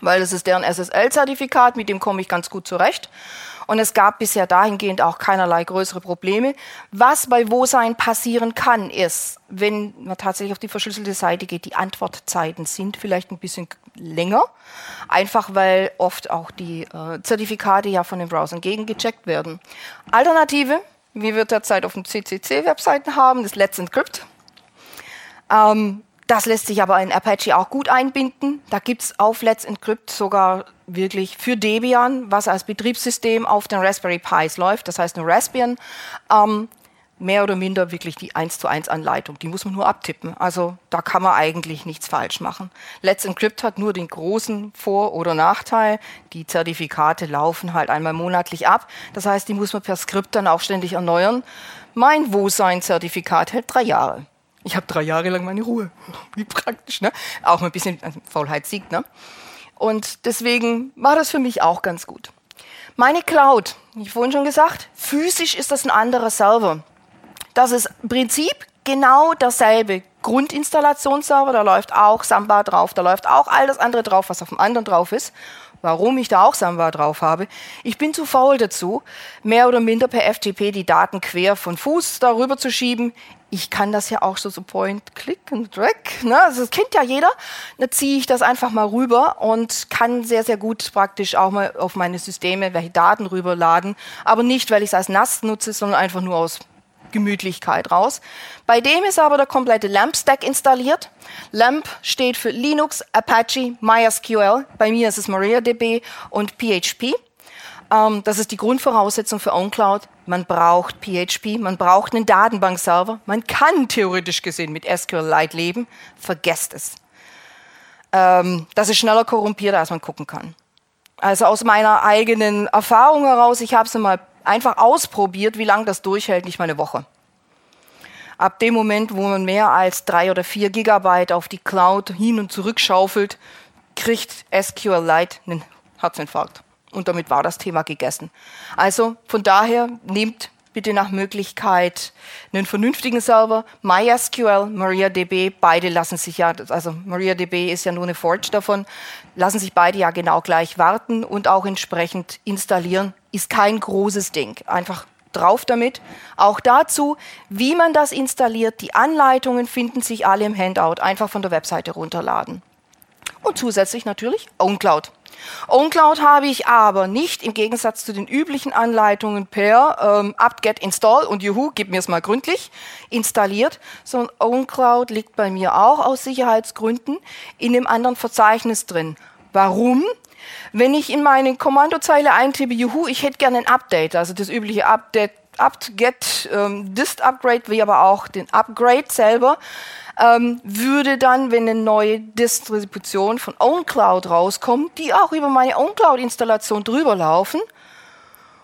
weil das ist deren SSL-Zertifikat, mit dem komme ich ganz gut zurecht. Und es gab bisher dahingehend auch keinerlei größere Probleme. Was bei Wosein passieren kann, ist, wenn man tatsächlich auf die verschlüsselte Seite geht, die Antwortzeiten sind vielleicht ein bisschen länger. Einfach weil oft auch die äh, Zertifikate ja von den Browsern gegengecheckt werden. Alternative, wie wir derzeit auf den CCC-Webseiten haben, das Let's Encrypt. Ähm, das lässt sich aber in Apache auch gut einbinden. Da gibt es auf Let's Encrypt sogar wirklich für Debian, was als Betriebssystem auf den Raspberry Pis läuft, das heißt eine Raspbian, ähm, mehr oder minder wirklich die 1 zu 1 Anleitung. Die muss man nur abtippen. Also da kann man eigentlich nichts falsch machen. Let's Encrypt hat nur den großen Vor- oder Nachteil. Die Zertifikate laufen halt einmal monatlich ab. Das heißt, die muss man per Skript dann auch ständig erneuern. Mein Wo-Sein-Zertifikat hält drei Jahre. Ich habe drei Jahre lang meine Ruhe. Wie praktisch, ne? Auch ein bisschen also Faulheit siegt, ne? Und deswegen war das für mich auch ganz gut. Meine Cloud, ich vorhin schon gesagt, physisch ist das ein anderer Server. Das ist im Prinzip genau dasselbe. Grundinstallationsserver, da läuft auch Samba drauf, da läuft auch all das andere drauf, was auf dem anderen drauf ist. Warum ich da auch Samba drauf habe? Ich bin zu faul dazu, mehr oder minder per FTP die Daten quer von Fuß darüber zu schieben. Ich kann das ja auch so, so Point, Click und Drag. Ne? Also das kennt ja jeder. Dann ziehe ich das einfach mal rüber und kann sehr, sehr gut praktisch auch mal auf meine Systeme welche Daten rüberladen. Aber nicht, weil ich es als NAS nutze, sondern einfach nur aus Gemütlichkeit raus. Bei dem ist aber der komplette LAMP-Stack installiert. LAMP steht für Linux, Apache, MySQL. Bei mir ist es MariaDB und PHP. Ähm, das ist die Grundvoraussetzung für OwnCloud. Man braucht PHP, man braucht einen Datenbankserver. Man kann theoretisch gesehen mit SQLite leben. Vergesst es. Ähm, das ist schneller korrumpiert, als man gucken kann. Also aus meiner eigenen Erfahrung heraus, ich habe es mal einfach ausprobiert, wie lange das durchhält, nicht mal eine Woche. Ab dem Moment, wo man mehr als drei oder vier Gigabyte auf die Cloud hin und zurück schaufelt, kriegt SQLite einen Herzinfarkt. Und damit war das Thema gegessen. Also von daher nehmt bitte nach Möglichkeit einen vernünftigen Server. MySQL, MariaDB, beide lassen sich ja, also MariaDB ist ja nur eine Forge davon, lassen sich beide ja genau gleich warten und auch entsprechend installieren ist kein großes Ding. Einfach drauf damit. Auch dazu, wie man das installiert. Die Anleitungen finden sich alle im Handout. Einfach von der Webseite runterladen. Und zusätzlich natürlich OwnCloud. OwnCloud habe ich aber nicht im Gegensatz zu den üblichen Anleitungen per ähm, apt-get install und juhu, gib mir es mal gründlich, installiert, sondern OwnCloud liegt bei mir auch aus Sicherheitsgründen in dem anderen Verzeichnis drin. Warum? Wenn ich in meine Kommandozeile eintippe, juhu, ich hätte gerne ein Update, also das übliche Update, apt-get, ähm, dist upgrade, wie aber auch den Upgrade selber, ähm, würde dann, wenn eine neue Distribution von OwnCloud rauskommt, die auch über meine OwnCloud-Installation drüber laufen.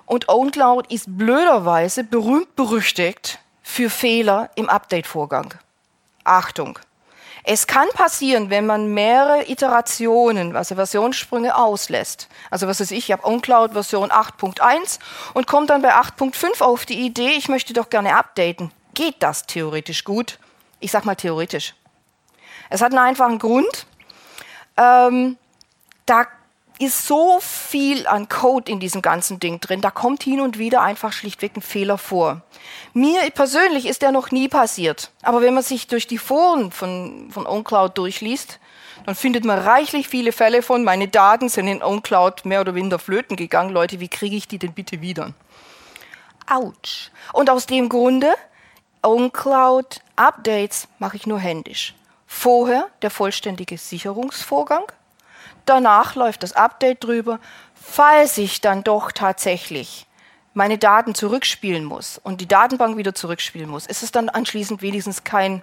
Und OwnCloud ist blöderweise berühmt berüchtigt für Fehler im Update-Vorgang. Achtung! Es kann passieren, wenn man mehrere Iterationen, also Versionssprünge auslässt. Also was weiß ich, ich habe OnCloud Version 8.1 und komme dann bei 8.5 auf die Idee, ich möchte doch gerne updaten. Geht das theoretisch gut? Ich sage mal theoretisch. Es hat einen einfachen Grund. Ähm, da ist so viel an Code in diesem ganzen Ding drin, da kommt hin und wieder einfach schlichtweg ein Fehler vor. Mir persönlich ist der noch nie passiert, aber wenn man sich durch die Foren von, von OnCloud durchliest, dann findet man reichlich viele Fälle von, meine Daten sind in OnCloud mehr oder weniger flöten gegangen. Leute, wie kriege ich die denn bitte wieder? Autsch. Und aus dem Grunde, OnCloud Updates mache ich nur händisch. Vorher der vollständige Sicherungsvorgang danach läuft das Update drüber. Falls ich dann doch tatsächlich meine Daten zurückspielen muss und die Datenbank wieder zurückspielen muss, ist es dann anschließend wenigstens kein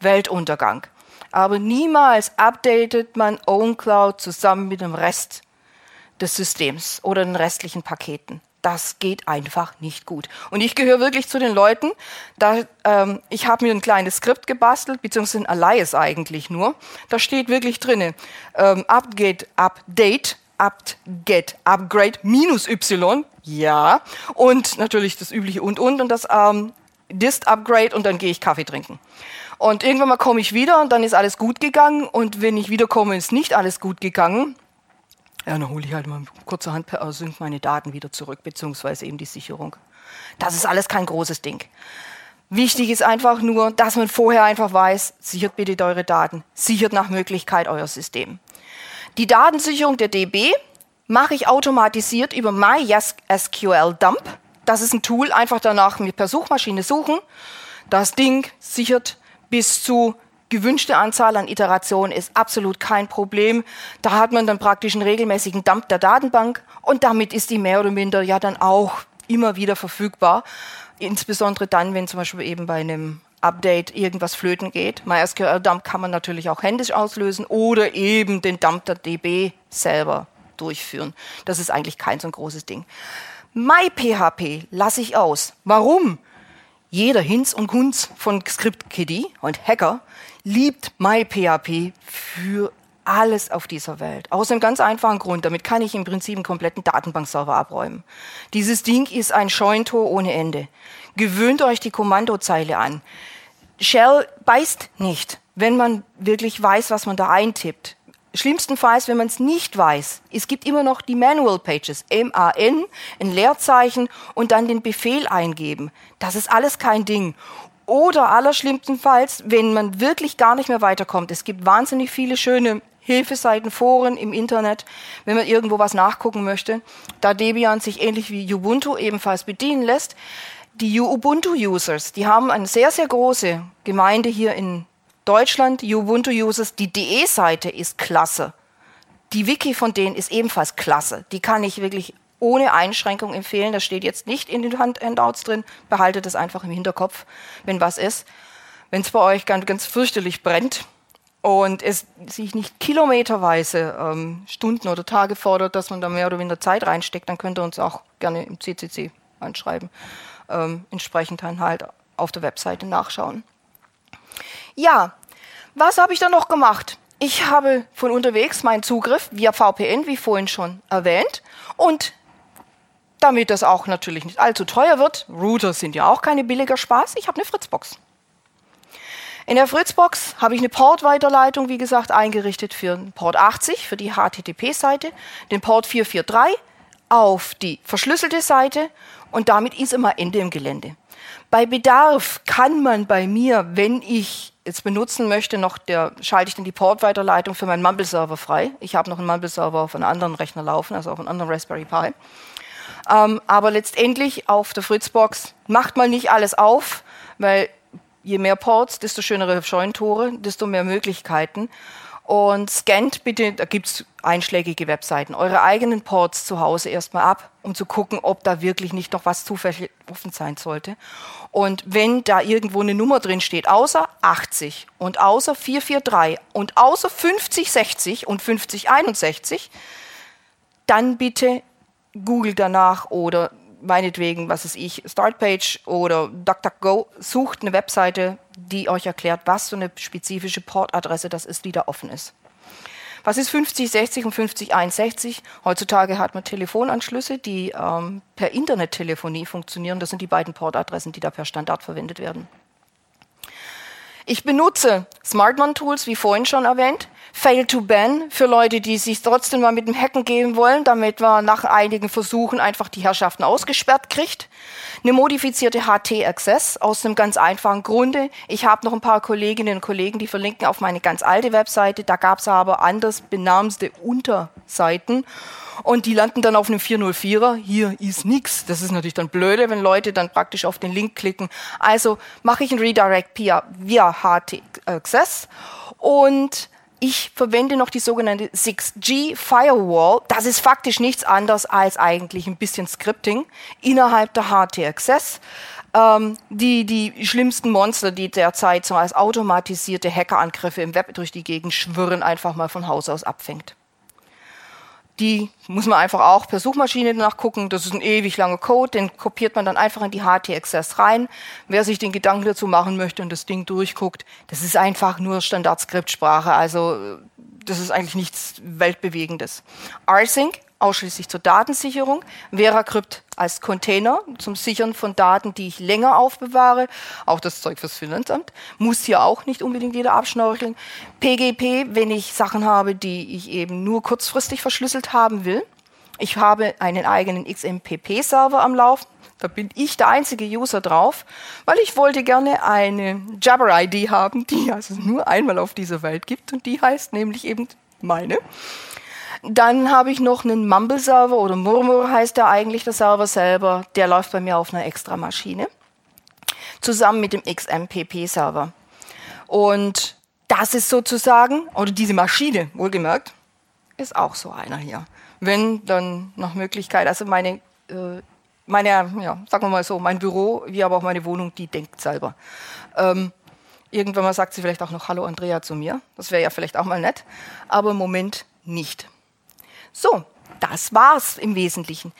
Weltuntergang. Aber niemals updatet man OwnCloud zusammen mit dem Rest des Systems oder den restlichen Paketen das geht einfach nicht gut. Und ich gehöre wirklich zu den Leuten, da, ähm, ich habe mir ein kleines Skript gebastelt, beziehungsweise ein Alias eigentlich nur. Da steht wirklich drin, ähm, update, update, upget, upgrade minus y, ja. Und natürlich das übliche und und und das ähm, dist upgrade und dann gehe ich Kaffee trinken. Und irgendwann mal komme ich wieder und dann ist alles gut gegangen und wenn ich wiederkomme, ist nicht alles gut gegangen. Ja, dann hole ich halt mal kurzerhand per Async meine Daten wieder zurück, beziehungsweise eben die Sicherung. Das ist alles kein großes Ding. Wichtig ist einfach nur, dass man vorher einfach weiß, sichert bitte eure Daten, sichert nach Möglichkeit euer System. Die Datensicherung der DB mache ich automatisiert über MySQL Dump. Das ist ein Tool, einfach danach mit per Suchmaschine suchen. Das Ding sichert bis zu gewünschte Anzahl an Iterationen ist absolut kein Problem. Da hat man dann praktisch einen regelmäßigen Dump der Datenbank und damit ist die mehr oder minder ja dann auch immer wieder verfügbar. Insbesondere dann, wenn zum Beispiel eben bei einem Update irgendwas flöten geht. MySQL Dump kann man natürlich auch händisch auslösen oder eben den Dump der DB selber durchführen. Das ist eigentlich kein so ein großes Ding. MyPHP lasse ich aus. Warum? Jeder Hinz und Kunz von ScriptKitty und Hacker liebt MyPHP für alles auf dieser Welt. Aus einem ganz einfachen Grund. Damit kann ich im Prinzip einen kompletten Datenbankserver abräumen. Dieses Ding ist ein Scheuntor ohne Ende. Gewöhnt euch die Kommandozeile an. Shell beißt nicht, wenn man wirklich weiß, was man da eintippt. Schlimmstenfalls, wenn man es nicht weiß, es gibt immer noch die Manual Pages, M-A-N, ein Leerzeichen und dann den Befehl eingeben. Das ist alles kein Ding. Oder allerschlimmstenfalls, wenn man wirklich gar nicht mehr weiterkommt. Es gibt wahnsinnig viele schöne Hilfeseiten, Foren im Internet, wenn man irgendwo was nachgucken möchte. Da Debian sich ähnlich wie Ubuntu ebenfalls bedienen lässt. Die Ubuntu-Users, die haben eine sehr, sehr große Gemeinde hier in Deutschland, Ubuntu-Users. Die DE-Seite ist klasse. Die Wiki von denen ist ebenfalls klasse. Die kann ich wirklich ohne Einschränkung empfehlen. Das steht jetzt nicht in den Handouts drin. Behaltet es einfach im Hinterkopf, wenn was ist. Wenn es bei euch ganz, ganz fürchterlich brennt, und es sich nicht kilometerweise ähm, Stunden oder Tage fordert, dass man da mehr oder weniger Zeit reinsteckt, dann könnt ihr uns auch gerne im CCC anschreiben. Ähm, entsprechend dann halt auf der Webseite nachschauen. Ja, was habe ich dann noch gemacht? Ich habe von unterwegs meinen Zugriff via VPN, wie vorhin schon erwähnt. Und damit das auch natürlich nicht allzu teuer wird, Router sind ja auch keine billiger Spaß, ich habe eine Fritzbox. In der Fritzbox habe ich eine Portweiterleitung, wie gesagt, eingerichtet für den Port 80, für die HTTP-Seite, den Port 443 auf die verschlüsselte Seite und damit ist immer Ende im Gelände. Bei Bedarf kann man bei mir, wenn ich jetzt benutzen möchte, noch der, schalte ich dann die Portweiterleitung für meinen Mumble-Server frei. Ich habe noch einen Mumble-Server auf einem anderen Rechner laufen, also auf einem anderen Raspberry Pi. Ähm, aber letztendlich auf der Fritzbox macht man nicht alles auf, weil je mehr Ports, desto schönere Scheunentore, desto mehr Möglichkeiten. Und scannt bitte, da gibt es einschlägige Webseiten, eure eigenen Ports zu Hause erstmal ab, um zu gucken, ob da wirklich nicht noch was zufällig offen sein sollte. Und wenn da irgendwo eine Nummer drin steht, außer 80 und außer 443 und außer 5060 und 5061, dann bitte Google danach oder meinetwegen, was ist ich, Startpage oder DuckDuckGo, sucht eine Webseite, die euch erklärt, was so eine spezifische Portadresse das ist, die da offen ist. Was ist 5060 und 5061? Heutzutage hat man Telefonanschlüsse, die ähm, per Internettelefonie funktionieren. Das sind die beiden Portadressen, die da per Standard verwendet werden. Ich benutze Smartman-Tools, wie vorhin schon erwähnt. Fail to Ban für Leute, die sich trotzdem mal mit dem Hacken geben wollen, damit man nach einigen Versuchen einfach die Herrschaften ausgesperrt kriegt. Eine modifizierte HT-Access aus einem ganz einfachen Grunde. Ich habe noch ein paar Kolleginnen und Kollegen, die verlinken auf meine ganz alte Webseite. Da gab es aber anders benamste Unterseiten. Und die landen dann auf einem 404er. Hier ist nichts. Das ist natürlich dann blöde, wenn Leute dann praktisch auf den Link klicken. Also mache ich ein Redirect via, via HT Access und ich verwende noch die sogenannte 6G Firewall. Das ist faktisch nichts anderes als eigentlich ein bisschen Scripting innerhalb der HT-Access. Ähm, die, die schlimmsten Monster, die derzeit so als automatisierte Hackerangriffe im Web durch die Gegend schwirren, einfach mal von Haus aus abfängt. Die muss man einfach auch per Suchmaschine nachgucken. Das ist ein ewig langer Code, den kopiert man dann einfach in die HT-Access rein. Wer sich den Gedanken dazu machen möchte und das Ding durchguckt, das ist einfach nur Standard-Skriptsprache. Also das ist eigentlich nichts Weltbewegendes. rsync ausschließlich zur Datensicherung, VeraCrypt als Container zum Sichern von Daten, die ich länger aufbewahre, auch das Zeug fürs Finanzamt, muss hier auch nicht unbedingt jeder abschnorcheln. PGP, wenn ich Sachen habe, die ich eben nur kurzfristig verschlüsselt haben will. Ich habe einen eigenen XMPP-Server am Laufen. Da bin ich der einzige User drauf, weil ich wollte gerne eine Jabber-ID haben, die es nur einmal auf dieser Welt gibt und die heißt nämlich eben meine. Dann habe ich noch einen Mumble-Server oder Murmur heißt der eigentlich, der Server selber. Der läuft bei mir auf einer extra Maschine. Zusammen mit dem XMPP-Server. Und das ist sozusagen, oder diese Maschine, wohlgemerkt, ist auch so einer hier. Wenn dann nach Möglichkeit, also meine, äh, meine, ja, sagen wir mal so, mein Büro, wie aber auch meine Wohnung, die denkt selber. Ähm, irgendwann mal sagt sie vielleicht auch noch Hallo Andrea zu mir. Das wäre ja vielleicht auch mal nett. Aber im Moment nicht. So, das war's im Wesentlichen.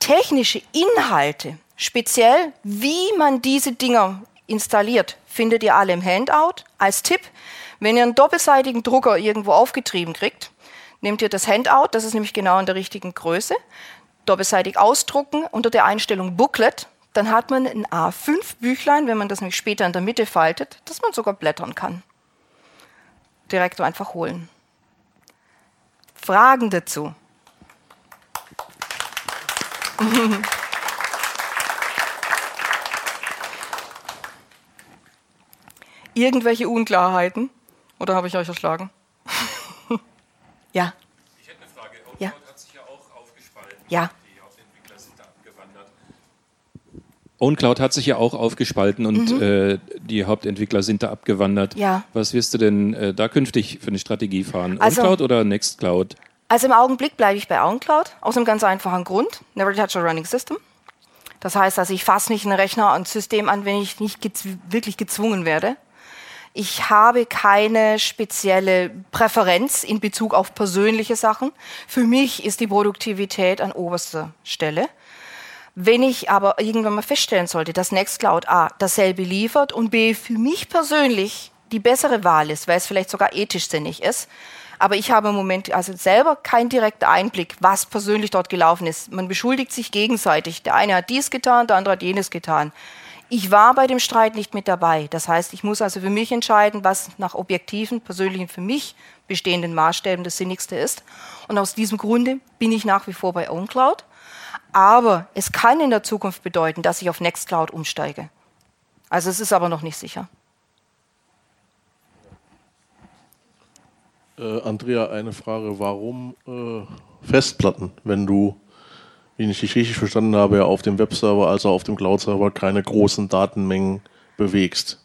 Technische Inhalte, speziell wie man diese Dinger installiert, findet ihr alle im Handout. Als Tipp, wenn ihr einen doppelseitigen Drucker irgendwo aufgetrieben kriegt, nehmt ihr das Handout, das ist nämlich genau in der richtigen Größe, doppelseitig ausdrucken unter der Einstellung Booklet, dann hat man ein A5-Büchlein, wenn man das nämlich später in der Mitte faltet, das man sogar blättern kann. Direkt einfach holen. Fragen dazu? Irgendwelche Unklarheiten? Oder habe ich euch erschlagen? ja.
Ich hätte eine Frage.
Ja.
hat sich ja auch aufgespalten.
Ja.
Die Hauptentwickler sind da abgewandert. OwnCloud hat sich ja auch aufgespalten und äh, die Hauptentwickler sind da abgewandert.
Mhm. Ja.
Was wirst du denn äh, da künftig für eine Strategie fahren?
Also-
OwnCloud oder Nextcloud?
Also im Augenblick bleibe ich bei OwnCloud, aus einem ganz einfachen Grund. Never touch a running system. Das heißt, also ich fasse nicht einen Rechner und ein System an, wenn ich nicht gezw wirklich gezwungen werde. Ich habe keine spezielle Präferenz in Bezug auf persönliche Sachen. Für mich ist die Produktivität an oberster Stelle. Wenn ich aber irgendwann mal feststellen sollte, dass Nextcloud A dasselbe liefert und B für mich persönlich die bessere Wahl ist, weil es vielleicht sogar ethisch sinnig ist, aber ich habe im Moment also selber keinen direkten Einblick, was persönlich dort gelaufen ist. Man beschuldigt sich gegenseitig. Der eine hat dies getan, der andere hat jenes getan. Ich war bei dem Streit nicht mit dabei. Das heißt, ich muss also für mich entscheiden, was nach objektiven, persönlichen, für mich bestehenden Maßstäben das Sinnigste ist. Und aus diesem Grunde bin ich nach wie vor bei OwnCloud. Aber es kann in der Zukunft bedeuten, dass ich auf Nextcloud umsteige. Also es ist aber noch nicht sicher.
Äh, Andrea, eine Frage. Warum äh, Festplatten, wenn du, wie ich dich richtig verstanden habe, ja auf dem Webserver als auch auf dem Cloud-Server keine großen Datenmengen bewegst?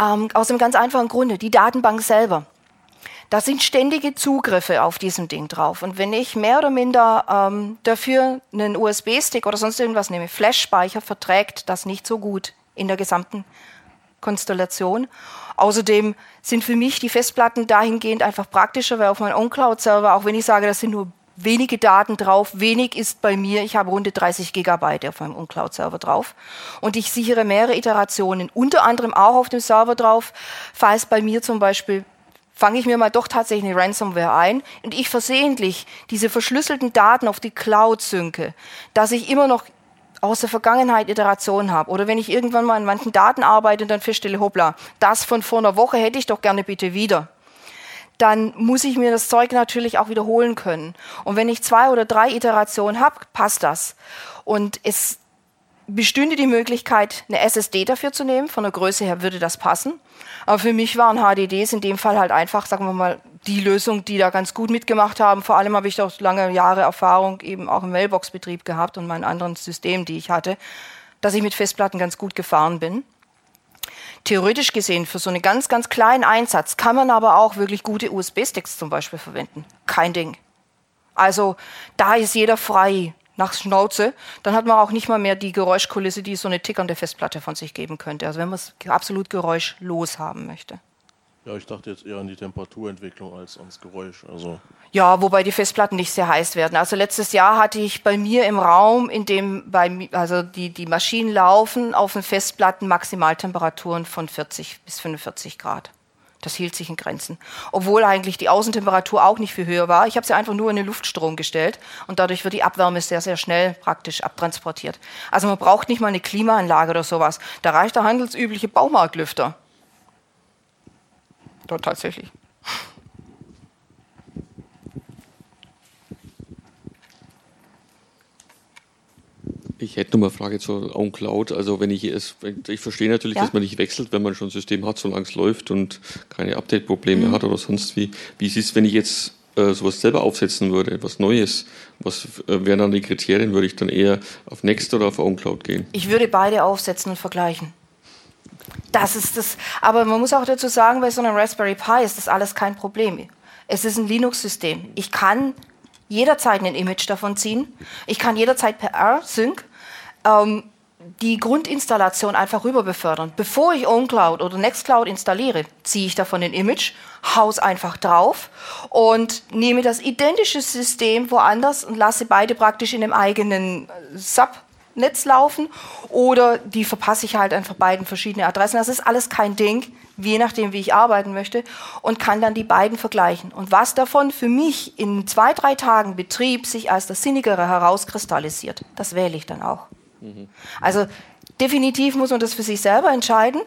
Ähm, aus einem ganz einfachen Grunde, die Datenbank selber. Da sind ständige Zugriffe auf diesem Ding drauf. Und wenn ich mehr oder minder ähm, dafür einen USB-Stick oder sonst irgendwas nehme, Flash-Speicher verträgt das nicht so gut in der gesamten Konstellation. Außerdem sind für mich die Festplatten dahingehend einfach praktischer, weil auf meinem OnCloud-Server, auch wenn ich sage, das sind nur wenige Daten drauf, wenig ist bei mir, ich habe rund 30 Gigabyte auf meinem OnCloud-Server drauf und ich sichere mehrere Iterationen, unter anderem auch auf dem Server drauf, falls bei mir zum Beispiel fange ich mir mal doch tatsächlich eine Ransomware ein und ich versehentlich diese verschlüsselten Daten auf die Cloud synke, dass ich immer noch aus der Vergangenheit Iterationen habe. Oder wenn ich irgendwann mal an manchen Daten arbeite und dann feststelle, hoppla, das von vor einer Woche hätte ich doch gerne bitte wieder. Dann muss ich mir das Zeug natürlich auch wiederholen können. Und wenn ich zwei oder drei Iterationen habe, passt das. Und es bestünde die Möglichkeit, eine SSD dafür zu nehmen. Von der Größe her würde das passen. Aber für mich waren HDDs in dem Fall halt einfach, sagen wir mal, die Lösung, die da ganz gut mitgemacht haben. Vor allem habe ich doch lange Jahre Erfahrung eben auch im Mailbox-Betrieb gehabt und meinen anderen Systemen, die ich hatte, dass ich mit Festplatten ganz gut gefahren bin. Theoretisch gesehen, für so einen ganz, ganz kleinen Einsatz kann man aber auch wirklich gute USB-Sticks zum Beispiel verwenden. Kein Ding. Also da ist jeder frei nach Schnauze. Dann hat man auch nicht mal mehr die Geräuschkulisse, die so eine tickernde Festplatte von sich geben könnte. Also wenn man es absolut geräuschlos haben möchte.
Ja, ich dachte jetzt eher an die Temperaturentwicklung als ans Geräusch. Also
Ja, wobei die Festplatten nicht sehr heiß werden. Also letztes Jahr hatte ich bei mir im Raum, in dem bei also die, die Maschinen laufen, auf den Festplatten Maximaltemperaturen von 40 bis 45 Grad. Das hielt sich in Grenzen. Obwohl eigentlich die Außentemperatur auch nicht viel höher war. Ich habe sie einfach nur in den Luftstrom gestellt und dadurch wird die Abwärme sehr, sehr schnell praktisch abtransportiert. Also man braucht nicht mal eine Klimaanlage oder sowas. Da reicht der handelsübliche Baumarktlüfter. Dort tatsächlich.
Ich hätte noch mal eine Frage zur OwnCloud. Also wenn ich es, ich verstehe natürlich,
Ja.
dass man nicht wechselt, wenn man schon ein System hat, solange es läuft und keine Update-Probleme
Mhm.
hat oder sonst wie. Wie ist es, wenn ich jetzt äh, sowas selber aufsetzen würde, etwas Neues? Was äh, wären dann die Kriterien? Würde ich dann eher auf Next oder auf OwnCloud gehen?
Ich würde beide aufsetzen und vergleichen. Das ist das. Aber man muss auch dazu sagen, bei so einem Raspberry Pi ist das alles kein Problem. Es ist ein Linux-System. Ich kann jederzeit ein Image davon ziehen. Ich kann jederzeit per R-Sync ähm, die Grundinstallation einfach rüber befördern. Bevor ich OwnCloud oder Nextcloud installiere, ziehe ich davon ein Image, haus einfach drauf und nehme das identische System woanders und lasse beide praktisch in dem eigenen äh, Subnetz laufen oder die verpasse ich halt einfach beiden verschiedene Adressen. Das ist alles kein Ding, je nachdem, wie ich arbeiten möchte und kann dann die beiden vergleichen. Und was davon für mich in zwei, drei Tagen Betrieb sich als das Sinnigere herauskristallisiert, das wähle ich dann auch. Mhm. Also definitiv muss man das für sich selber entscheiden.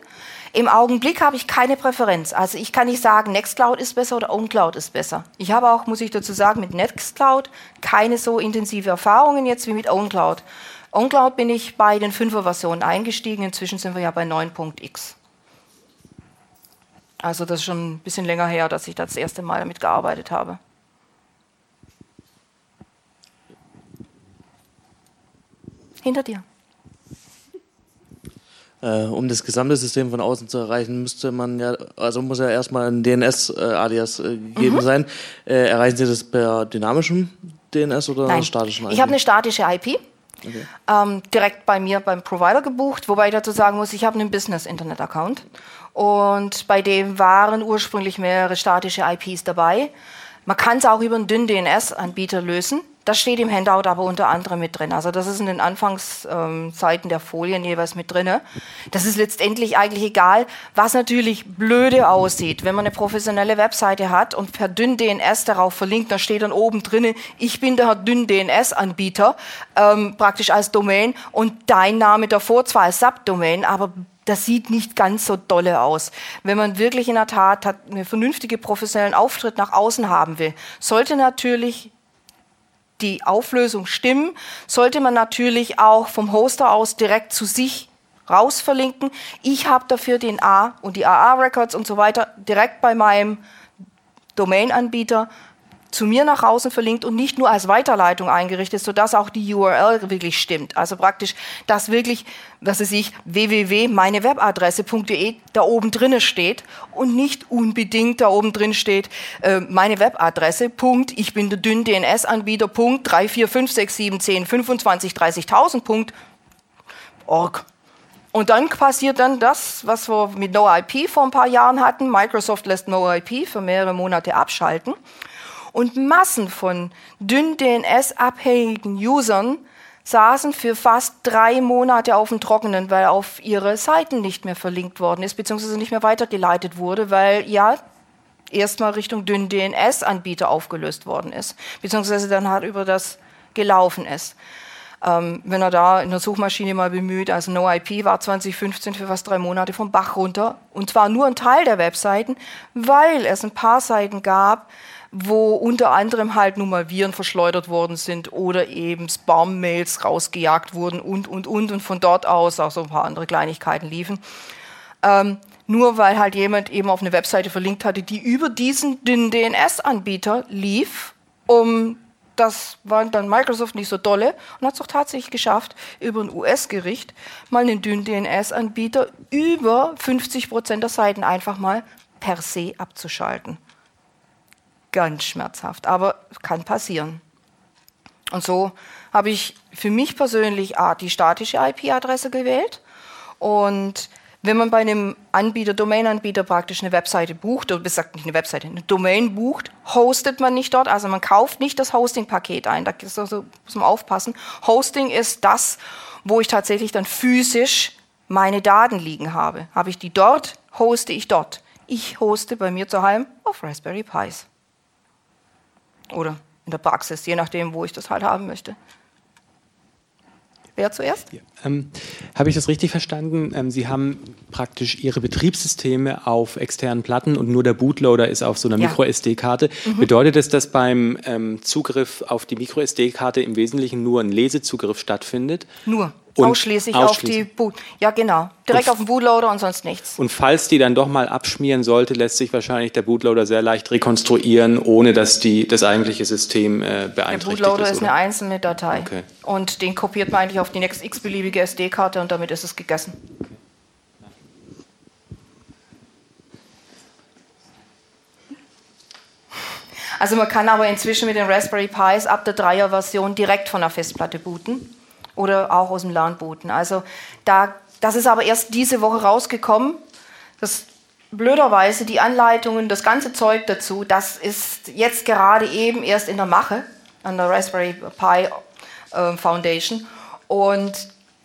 Im Augenblick habe ich keine Präferenz. Also ich kann nicht sagen, Nextcloud ist besser oder OwnCloud ist besser. Ich habe auch, muss ich dazu sagen, mit Nextcloud keine so intensive Erfahrungen jetzt wie mit OwnCloud. OwnCloud bin ich bei den 5er Versionen eingestiegen. Inzwischen sind wir ja bei 9.x. Also das ist schon ein bisschen länger her, dass ich das erste Mal damit gearbeitet habe. Hinter dir.
Äh, um das gesamte System von außen zu erreichen, müsste man ja, also muss ja erstmal ein DNS-Alias äh, gegeben mhm. sein. Äh, erreichen Sie das per dynamischem DNS oder
Nein.
statischen
IP? Ich habe eine statische IP. Okay. Ähm, direkt bei mir beim Provider gebucht, wobei ich dazu sagen muss, ich habe einen Business-Internet-Account und bei dem waren ursprünglich mehrere statische IPs dabei. Man kann es auch über einen dünnen DNS-Anbieter lösen. Das steht im Handout aber unter anderem mit drin. Also das ist in den Anfangsseiten ähm, der Folien jeweils mit drin. Das ist letztendlich eigentlich egal, was natürlich blöde aussieht. Wenn man eine professionelle Webseite hat und per dünn DNS darauf verlinkt, da steht dann oben drin, ich bin der dünn DNS-Anbieter, ähm, praktisch als Domain und dein Name davor zwar als Subdomain, aber das sieht nicht ganz so dolle aus. Wenn man wirklich in der Tat einen vernünftigen professionellen Auftritt nach außen haben will, sollte natürlich die Auflösung stimmen, sollte man natürlich auch vom Hoster aus direkt zu sich raus verlinken. Ich habe dafür den A und die AA-Records und so weiter direkt bei meinem Domain-Anbieter zu mir nach außen verlinkt und nicht nur als Weiterleitung eingerichtet, sodass auch die URL wirklich stimmt. Also praktisch, dass wirklich, was weiß ich, www.meinewebadresse.de da oben drinne steht und nicht unbedingt da oben drin steht, äh, meine Webadresse, Punkt, ich bin der dünn DNS-Anbieter, Punkt, 3, 4, 5, 6, 7, 10, 25, 30.000, Punkt, org. Und dann passiert dann das, was wir mit NoIP vor ein paar Jahren hatten. Microsoft lässt NoIP für mehrere Monate abschalten und Massen von dünn DNS-abhängigen Usern saßen für fast drei Monate auf dem Trockenen, weil auf ihre Seiten nicht mehr verlinkt worden ist, beziehungsweise nicht mehr weitergeleitet wurde, weil ja erstmal Richtung dünn DNS-Anbieter aufgelöst worden ist, beziehungsweise dann halt über das gelaufen ist. Ähm, wenn er da in der Suchmaschine mal bemüht, also NoIP war 2015 für fast drei Monate vom Bach runter und zwar nur ein Teil der Webseiten, weil es ein paar Seiten gab, wo unter anderem halt nun mal Viren verschleudert worden sind oder eben Spam-Mails rausgejagt wurden und, und, und und von dort aus auch so ein paar andere Kleinigkeiten liefen. Ähm, nur weil halt jemand eben auf eine Webseite verlinkt hatte, die über diesen DNS-Anbieter lief, um das war dann Microsoft nicht so dolle und hat es auch tatsächlich geschafft, über ein US-Gericht mal einen dünnen DNS-Anbieter über 50 Prozent der Seiten einfach mal per se abzuschalten ganz schmerzhaft, aber kann passieren. Und so habe ich für mich persönlich die statische IP-Adresse gewählt und wenn man bei einem Anbieter, Domain-Anbieter praktisch eine Webseite bucht, oder besagt nicht eine Webseite, eine Domain bucht, hostet man nicht dort, also man kauft nicht das Hosting-Paket ein, da also, muss man aufpassen. Hosting ist das, wo ich tatsächlich dann physisch meine Daten liegen habe. Habe ich die dort, hoste ich dort. Ich hoste bei mir zu Hause auf Raspberry Pis. Oder in der Praxis, je nachdem, wo ich das halt haben möchte. Wer zuerst? Ja.
Ähm, Habe ich das richtig verstanden? Ähm, Sie haben praktisch Ihre Betriebssysteme auf externen Platten und nur der Bootloader ist auf so einer ja. Micro-SD-Karte. Mhm. Bedeutet das, dass beim ähm, Zugriff auf die Micro-SD-Karte im Wesentlichen nur ein Lesezugriff stattfindet?
Nur. Und ausschließlich, ausschließlich, auf die Boot. Ja, genau. Direkt und auf den Bootloader und sonst nichts.
Und falls die dann doch mal abschmieren sollte, lässt sich wahrscheinlich der Bootloader sehr leicht rekonstruieren, ohne dass die, das eigentliche System äh, beeinträchtigt
Der Bootloader ist, ist eine einzelne Datei. Okay. Und den kopiert man eigentlich auf die nächste x-beliebige SD-Karte und damit ist es gegessen. Also man kann aber inzwischen mit den Raspberry Pis ab der 3er-Version direkt von der Festplatte booten oder auch aus dem LAN booten. Also da, das ist aber erst diese Woche rausgekommen. Das blöderweise die Anleitungen, das ganze Zeug dazu, das ist jetzt gerade eben erst in der Mache an der Raspberry Pi äh, Foundation und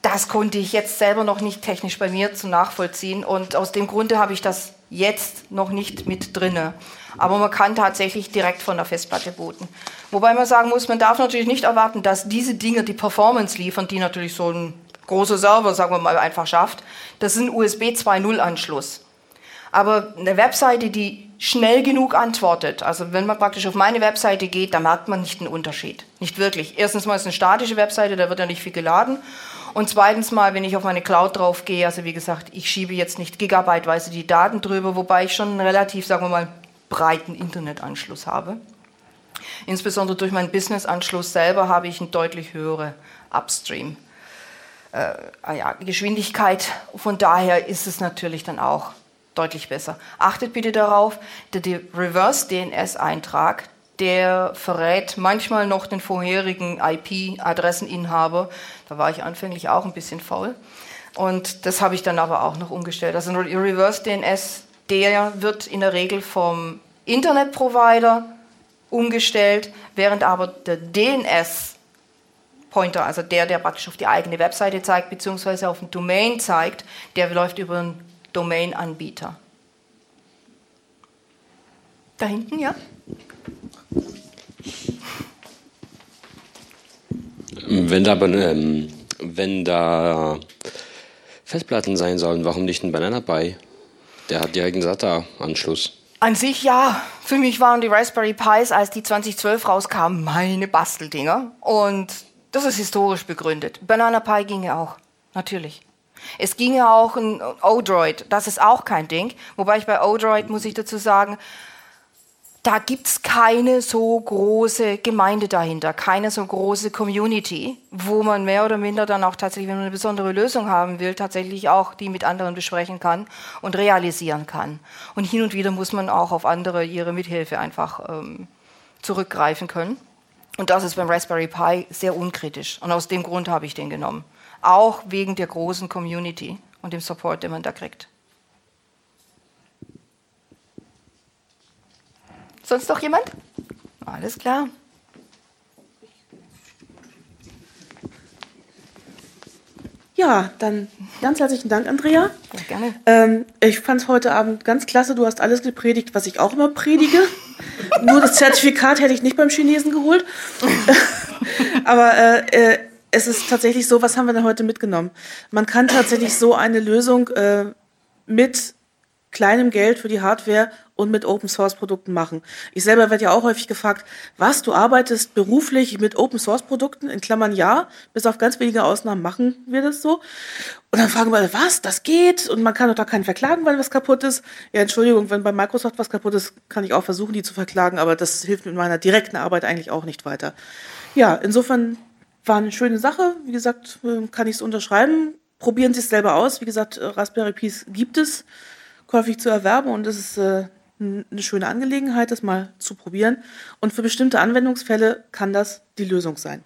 das konnte ich jetzt selber noch nicht technisch bei mir zu nachvollziehen und aus dem Grunde habe ich das jetzt noch nicht mit drinne. Aber man kann tatsächlich direkt von der Festplatte booten. Wobei man sagen muss, man darf natürlich nicht erwarten, dass diese Dinge die Performance liefern, die natürlich so ein großer Server, sagen wir mal, einfach schafft, das ist ein USB 2.0 Anschluss. Aber eine Webseite, die schnell genug antwortet, also wenn man praktisch auf meine Webseite geht, da merkt man nicht den Unterschied. Nicht wirklich. Erstens mal ist es eine statische Webseite, da wird ja nicht viel geladen. Und zweitens mal, wenn ich auf meine Cloud drauf gehe, also wie gesagt, ich schiebe jetzt nicht gigabyteweise die Daten drüber, wobei ich schon einen relativ, sagen wir mal, breiten Internetanschluss habe. Insbesondere durch meinen Business-Anschluss selber habe ich eine deutlich höhere Upstream. Äh, ah. Von daher ist es natürlich dann auch deutlich besser. Achtet bitte darauf, der Reverse-DNS-Eintrag, der verrät manchmal noch den vorherigen IP-Adresseninhaber. Da war ich anfänglich auch ein bisschen faul. Und das habe ich dann aber auch noch umgestellt. Also Reverse DNS, der wird in der Regel vom Internetprovider umgestellt, während aber der DNS Pointer, also der, der praktisch auf die eigene Webseite zeigt, beziehungsweise auf den Domain zeigt, der läuft über einen Domain-Anbieter. Da hinten, ja?
Wenn da, ähm, wenn da Festplatten sein sollen, warum nicht ein Banana Pi? Der hat direkt einen SATA-Anschluss.
An sich ja. Für mich waren die Raspberry Pis, als die 2012 rauskamen, meine Basteldinger. Und das ist historisch begründet. Banana Pi ginge auch, natürlich. Es ginge auch ein Odroid, das ist auch kein Ding. Wobei ich bei Odroid, muss ich dazu sagen, da gibt es keine so große Gemeinde dahinter, keine so große Community, wo man mehr oder minder dann auch tatsächlich, wenn man eine besondere Lösung haben will, tatsächlich auch die mit anderen besprechen kann und realisieren kann. Und hin und wieder muss man auch auf andere ihre Mithilfe einfach ähm, zurückgreifen können. Und das ist beim Raspberry Pi sehr unkritisch. Und aus dem Grund habe ich den genommen. Auch wegen der großen Community und dem Support, den man da kriegt. Sonst noch jemand? Alles klar.
Ja, dann ganz herzlichen Dank, Andrea.
Ja, gerne.
Ähm, ich fand es heute Abend ganz klasse. Du hast alles gepredigt, was ich auch immer predige. Nur das Zertifikat hätte ich nicht beim Chinesen geholt. Aber äh, äh, es ist tatsächlich so, was haben wir denn heute mitgenommen? Man kann tatsächlich so eine Lösung äh, mit kleinem Geld für die Hardware und mit Open Source Produkten machen. Ich selber werde ja auch häufig gefragt, was, du arbeitest beruflich mit Open Source Produkten? In Klammern ja, bis auf ganz wenige Ausnahmen machen wir das so. Und dann fragen wir, was, das geht? Und man kann doch da keinen verklagen, weil was kaputt ist. Ja, Entschuldigung, wenn bei Microsoft was kaputt ist, kann ich auch versuchen, die zu verklagen, aber das hilft mit meiner direkten Arbeit eigentlich auch nicht weiter. Ja, insofern war eine schöne Sache. Wie gesagt, äh, kann ich es unterschreiben. Probieren Sie es selber aus. Wie gesagt, äh, Raspberry Pis gibt es käufig zu erwerben und es ist äh, eine schöne Angelegenheit, das mal zu probieren. Und für bestimmte Anwendungsfälle kann das die Lösung sein.